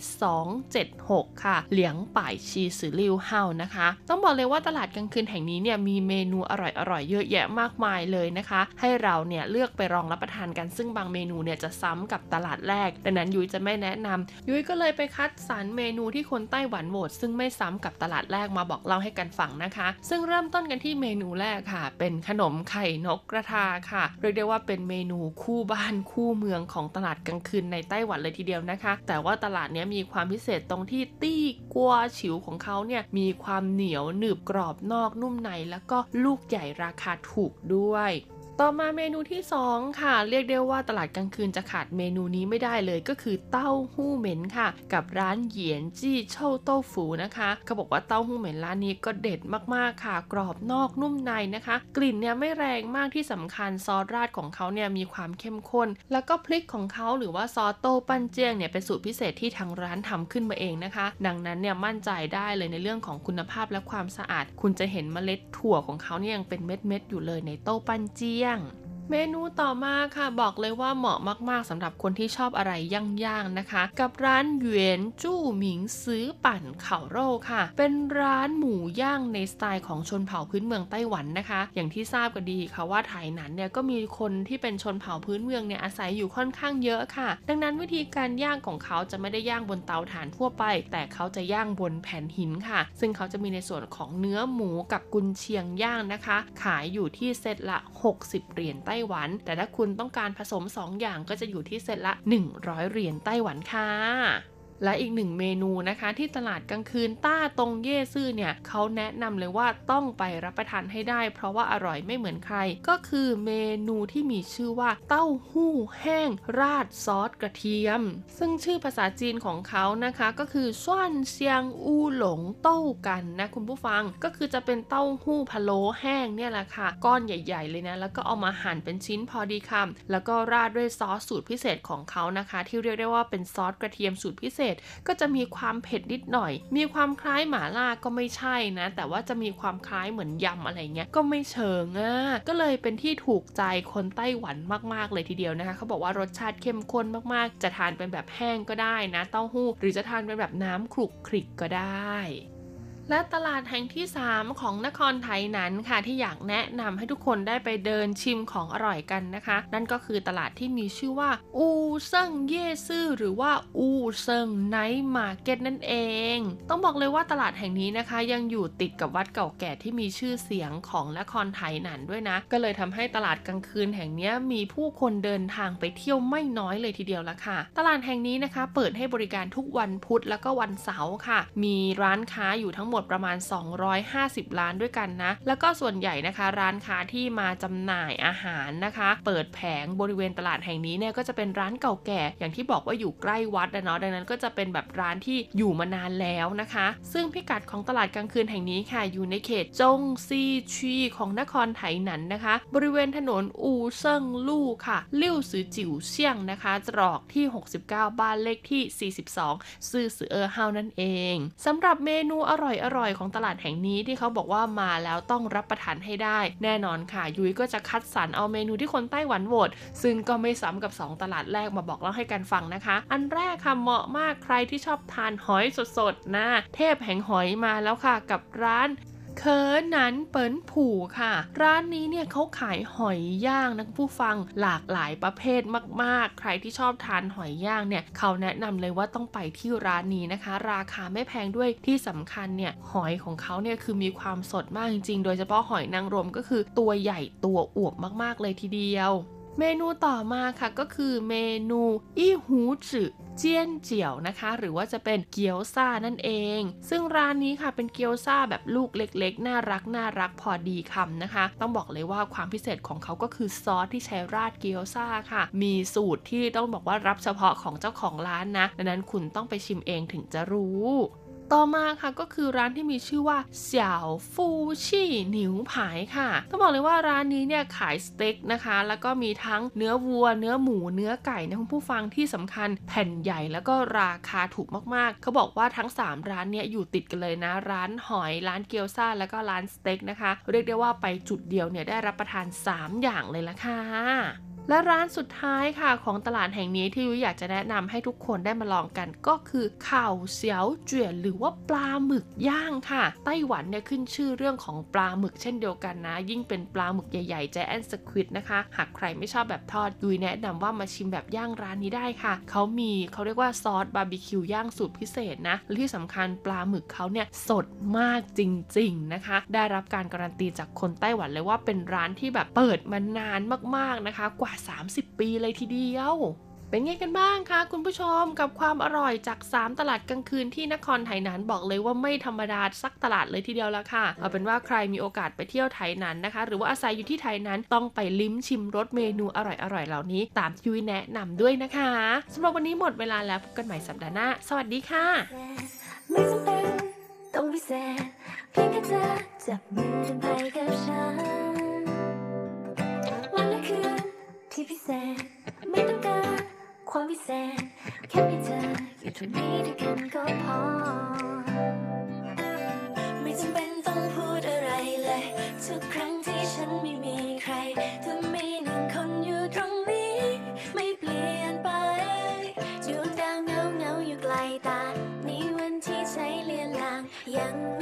276 ค่ะ 兩百七十六號 นะคะ ต้องบอกเลยว่าตลาดกลางคืนแห่งนี้เนี่ยมีเมนูอร่อยๆเยอะแยะมากมายเลยนะคะ ให้เราเนี่ยเลือกไปลองรับประทานกันซึ่งบางเมนูเนี่ยจะซ้ำกับตลาดแรก ดังนั้นยุ้ยจะไม่แนะนำยุ้ยก็เลยไปคัดสรรเมนูที่คนไต้หวันโหวตซึ่งไม่ซ้ำกับตลาดแรกมาบอกเล่าให้กันฟังนะคะ ซึ่งเริ่มต้นกันที่เมนูแรกค่ะ เป็นขนมไข่นกกระทาค่ะ เรียกได้ว่าเป็นเมนูคู่บ้านคู่เมืองของตลาดกลางคืนในไต้หวันเลยทีเดียวนะคะแต่ว่าตลาดนี้มีความพิเศษตรงที่ตี้กัวฉิวของเขาเนี่ยมีความเหนียวหนึบกรอบนอกนุ่มใน แล้วก็ลูกใหญ่ราคาถูกด้วย ต่อมาเมนูที่ 2 ค่ะ เรียกได้ว่าตลาดกลางคืนจะขาดเมนูนี้ไม่ได้เลยก็คือเต้าหู้เหม็นค่ะ กับร้านเหยียนจี้เช่าเต้าฝูนะคะเขาบอกว่าเต้าหู้เหม็นร้านนี้ก็เด็ดมากๆค่ะ กรอบนอกนุ่มในนะคะ กลิ่นเนี่ยไม่แรงมากที่สำคัญซอสราดของเขาเนี่ยมีความเข้มข้น แล้วก็พริกของเขาหรือว่าซอสโต้ปั้นเจียงเนี่ยเป็นสูตรพิเศษที่ทางร้านทำขึ้นมาเองนะคะ ดังนั้นเนี่ยมั่นใจได้เลยในเรื่องของคุณภาพและความสะอาด คุณจะเห็นเมล็ดถั่วของเขาเนี่ยยังเป็นเม็ดๆอยู่เลยในโต้ปั้นเจียง เมนูต่อมาค่ะบอกเลยว่าเหมาะมากๆสำหรับคนที่ชอบอะไรย่างๆนะคะ กับร้านเหวียนจู้หมิงซื้อปั่นเข่าโร่ค่ะ เป็นร้านหมูย่างในสไตล์ของชนเผ่าพื้นเมืองไต้หวันนะคะ อย่างที่ทราบกันดีค่ะว่าไทยนั้นเนี่ยก็มีคนที่เป็นชนเผ่าพื้นเมืองเนี่ยอาศัยอยู่ค่อนข้างเยอะค่ะ ดังนั้นวิธีการย่างของเขาจะไม่ได้ย่างบนเตาถ่านทั่วไป แต่เขาจะย่างบนแผ่นหินค่ะ ซึ่งเขาจะมีในส่วนของเนื้อหมูกับกุนเชียงย่างนะคะ ขายอยู่ที่เซตละ 60 เหรียญไต้หวัน แต่ถ้าคุณต้องการผสม 2 อย่างก็จะอยู่ที่เซตละ 100 เหรียญไต้หวันค่ะ และอีกหนึ่งเมนูนะคะที่ตลาดกลางคืนต้าตรงเย่ซื่อเนี่ยเขาแนะนำเลยว่าต้องไปรับประทานให้ได้ เพราะว่าอร่อยไม่เหมือนใคร ก็คือเมนูที่มีชื่อว่าเต้าหู้แห้ง ราดซอสกระเทียม ซึ่งชื่อภาษาจีนของเขานะคะ ก็คือซ่วนเซียงอูหลงเต้ากันนะคุณผู้ฟังก็คือจะเป็นเต้าหู้พะโล้แห้งเนี่ยแหละค่ะ ก้อนใหญ่ ๆ เลยนะ แล้วก็เอามาหั่นเป็นชิ้นพอดีคำแล้วก็ราดด้วยซอสสูตรพิเศษของเขานะคะ ที่เรียกได้ว่าเป็นซอสกระเทียมสูตรพิเศษก็จะมีความเผ็ดนิดหน่อย มีความคล้ายหมาล่าก็ไม่ใช่นะ แต่ว่าจะมีความคล้ายเหมือนยำอะไรเงี้ยก็ไม่เชิงอะก็เลยเป็นที่ถูกใจคนไต้หวันมากๆเลยทีเดียวนะคะเขาบอกว่ารสชาติเข้มข้นมากๆ จะทานเป็นแบบแห้งก็ได้นะ เต้าหู้ หรือจะทานเป็นแบบน้ำขลุกขลิกก็ได้ และตลาดแห่งที่ 3 ของนครไถหนันค่ะที่อยากแนะนำให้ทุกคนได้ไปเดินชิมของอร่อยกันนะคะ นั่นก็คือตลาดที่มีชื่อว่า 武聖夜市 หรือว่าอูเซิง Night Market นั่นเอง ต้องบอกเลยว่าตลาดแห่งนี้นะคะ ยังอยู่ติดกับวัดเก่าแก่ที่มีชื่อเสียงของนครไถหนันด้วยนะ ก็เลยทำให้ตลาดกลางคืนแห่งนี้มีผู้คนเดินทางไปเที่ยวไม่น้อยเลยทีเดียวละค่ะ ตลาดแห่งนี้นะคะ เปิดให้บริการทุกวันพุธแล้วก็วันเสาร์ค่ะ มีร้านค้าอยู่ทั้งหมดประมาณ 250ร้านด้วยกันนะ แล้วก็ส่วนใหญ่นะคะ ร้านค้าที่มาจำหน่ายอาหารนะคะ เปิดแผงบริเวณตลาดแห่งนี้เนี่ยก็จะเป็นร้านเก่าแก่ อย่างที่บอกว่าอยู่ใกล้วัดนะเนาะดังนั้นก็จะเป็นแบบร้านที่อยู่มานานแล้วนะคะ ซึ่งพิกัดของตลาดกลางคืนแห่งนี้ค่ะ อยู่ในเขตจงซีชีของนครไถหนันนะคะ บริเวณถนนอูเซิงลู่ค่ะลิ่วซือจิ๋วเชียงนะคะตรอกที่ 69 บ้านเลขที่ 42 ซื่อสือเออเฮานั่นเองสำหรับเมนูอร่อยรอยของตลาดแห่งนี้ที่เขาบอกว่ามาแล้วต้องรับประทานให้ได้ แน่นอนค่ะ ยุ้ยก็จะคัดสรรเอาเมนูที่คนไต้หวันโหวตซึ่งก็ไม่ซ้ำกับ 2 ตลาดแรกมาบอกเล่าให้กันฟังนะคะ อันแรกค่ะเหมาะมากใครที่ชอบทานหอยสดๆนะเทพแห่งหอยมาแล้วค่ะกับร้าน เคอหนันเปินผู่ค่ะ ร้านนี้เนี่ยเขาขายหอยย่างนะผู้ฟังหลากหลายประเภทมากๆ ใครที่ชอบทานหอยย่างเนี่ยเขาแนะนำเลยว่าต้องไปที่ร้านนี้นะคะ ราคาไม่แพงด้วยที่สำคัญเนี่ยหอยของเขาเนี่ยคือมีความสดมากจริงๆ โดยเฉพาะหอยนางรมก็คือตัวใหญ่ตัวอวบมากๆเลยทีเดียว เมนูต่อมาค่ะก็คือเมนูอี้หูจือเจียนเจียวนะคะ หรือว่าจะเป็นเกี๊ยวซ่านั่นเอง ซึ่งร้านนี้ค่ะเป็นเกี๊ยวซ่าแบบลูกเล็กๆ น่ารักน่ารักพอดีคำนะคะ ต้องบอกเลยว่าความพิเศษของเขาก็คือซอสที่ใช้ราดเกี๊ยวซ่าค่ะ มีสูตรที่ต้องบอกว่ารับเฉพาะของเจ้าของร้านนะดังนั้นคุณต้องไปชิมเองถึงจะรู้ ต่อมาค่ะก็คือร้านที่มีชื่อว่าเสี่ยวฟูชี่หนิวผายค่ะ ต้องบอกเลยว่าร้านนี้เนี่ยขายสเต็กนะคะ แล้วก็มีทั้งเนื้อวัว เนื้อหมู เนื้อไก่นะคุณผู้ฟังที่สำคัญแผ่นใหญ่แล้วก็ราคาถูกมากๆ เขาบอกว่าทั้ง 3 ร้านเนี่ยอยู่ติดกันเลยนะ ร้านหอย ร้านเกี๊ยวซ่า แล้วก็ร้านสเต็กนะคะ เรียกได้ว่าไปจุดเดียวเนี่ยได้รับประทาน 3 อย่างเลยละค่ะ และร้านสุดท้ายค่ะของตลาดแห่งนี้ที่ยุ้ยอยากจะแนะนำให้ทุกคนได้มาลองกันก็คือข่าวเสียวเจี๋ยหรือว่าปลาหมึกย่างค่ะ ไต้หวันเนี่ยขึ้นชื่อเรื่องของปลาหมึกเช่นเดียวกันนะ ยิ่งเป็นปลาหมึกใหญ่ๆแจแอนสควิดนะคะ หากใครไม่ชอบแบบทอดยุ้ยแนะนำว่ามาชิมแบบย่างร้านนี้ได้ค่ะ เขามีเขาเรียกว่าซอสบาร์บีคิวย่างสูตรพิเศษนะและที่สำคัญปลาหมึกเขาเนี่ยสดมากจริง ๆนะคะ ได้รับการการันตีจากคนไต้หวันเลยว่าเป็นร้านที่แบบเปิดมานานมากๆนะคะ กว่า30 ปีเลยทีเดียว เป็นไงกันบ้างคะคุณผู้ชมกับความอร่อยจาก 3 ตลาดกลางคืนที่นครไถหนานบอกเลยว่าไม่ธรรมดาสักตลาดเลยทีเดียวละค่ะ เอาเป็นว่าใครมีโอกาสไปเที่ยวไถหนานนะคะ หรือว่าอาศัยอยู่ที่ไถหนานต้องไปลิ้มชิมรสเมนูอร่อยๆเหล่านี้ ตามที่ยุ้ยแนะนำด้วยนะคะสำหรับวันนี้หมดเวลาแล้วพบกันใหม่สัปดาห์หน้าสวัสดีค่ะไม่จำเป็นต้องพิเศษเพียงแค่เธอจับมือเดินไปกับฉันวันและคืน ที่พิเศษ ไม่ต้องการความพิเศษ แค่มีเธออยู่ตรงนี้ด้วยกันก็พอ ไม่จำเป็นต้องพูดอะไรเลย ทุกครั้งที่ฉันไม่มีใครเธอมีหนึ่งคนอยู่ตรงนี้ ไม่เปลี่ยนไปดวงดาวเงาเงาอยู่ไกลตา นี่วันที่ใช้เลียนลางยัง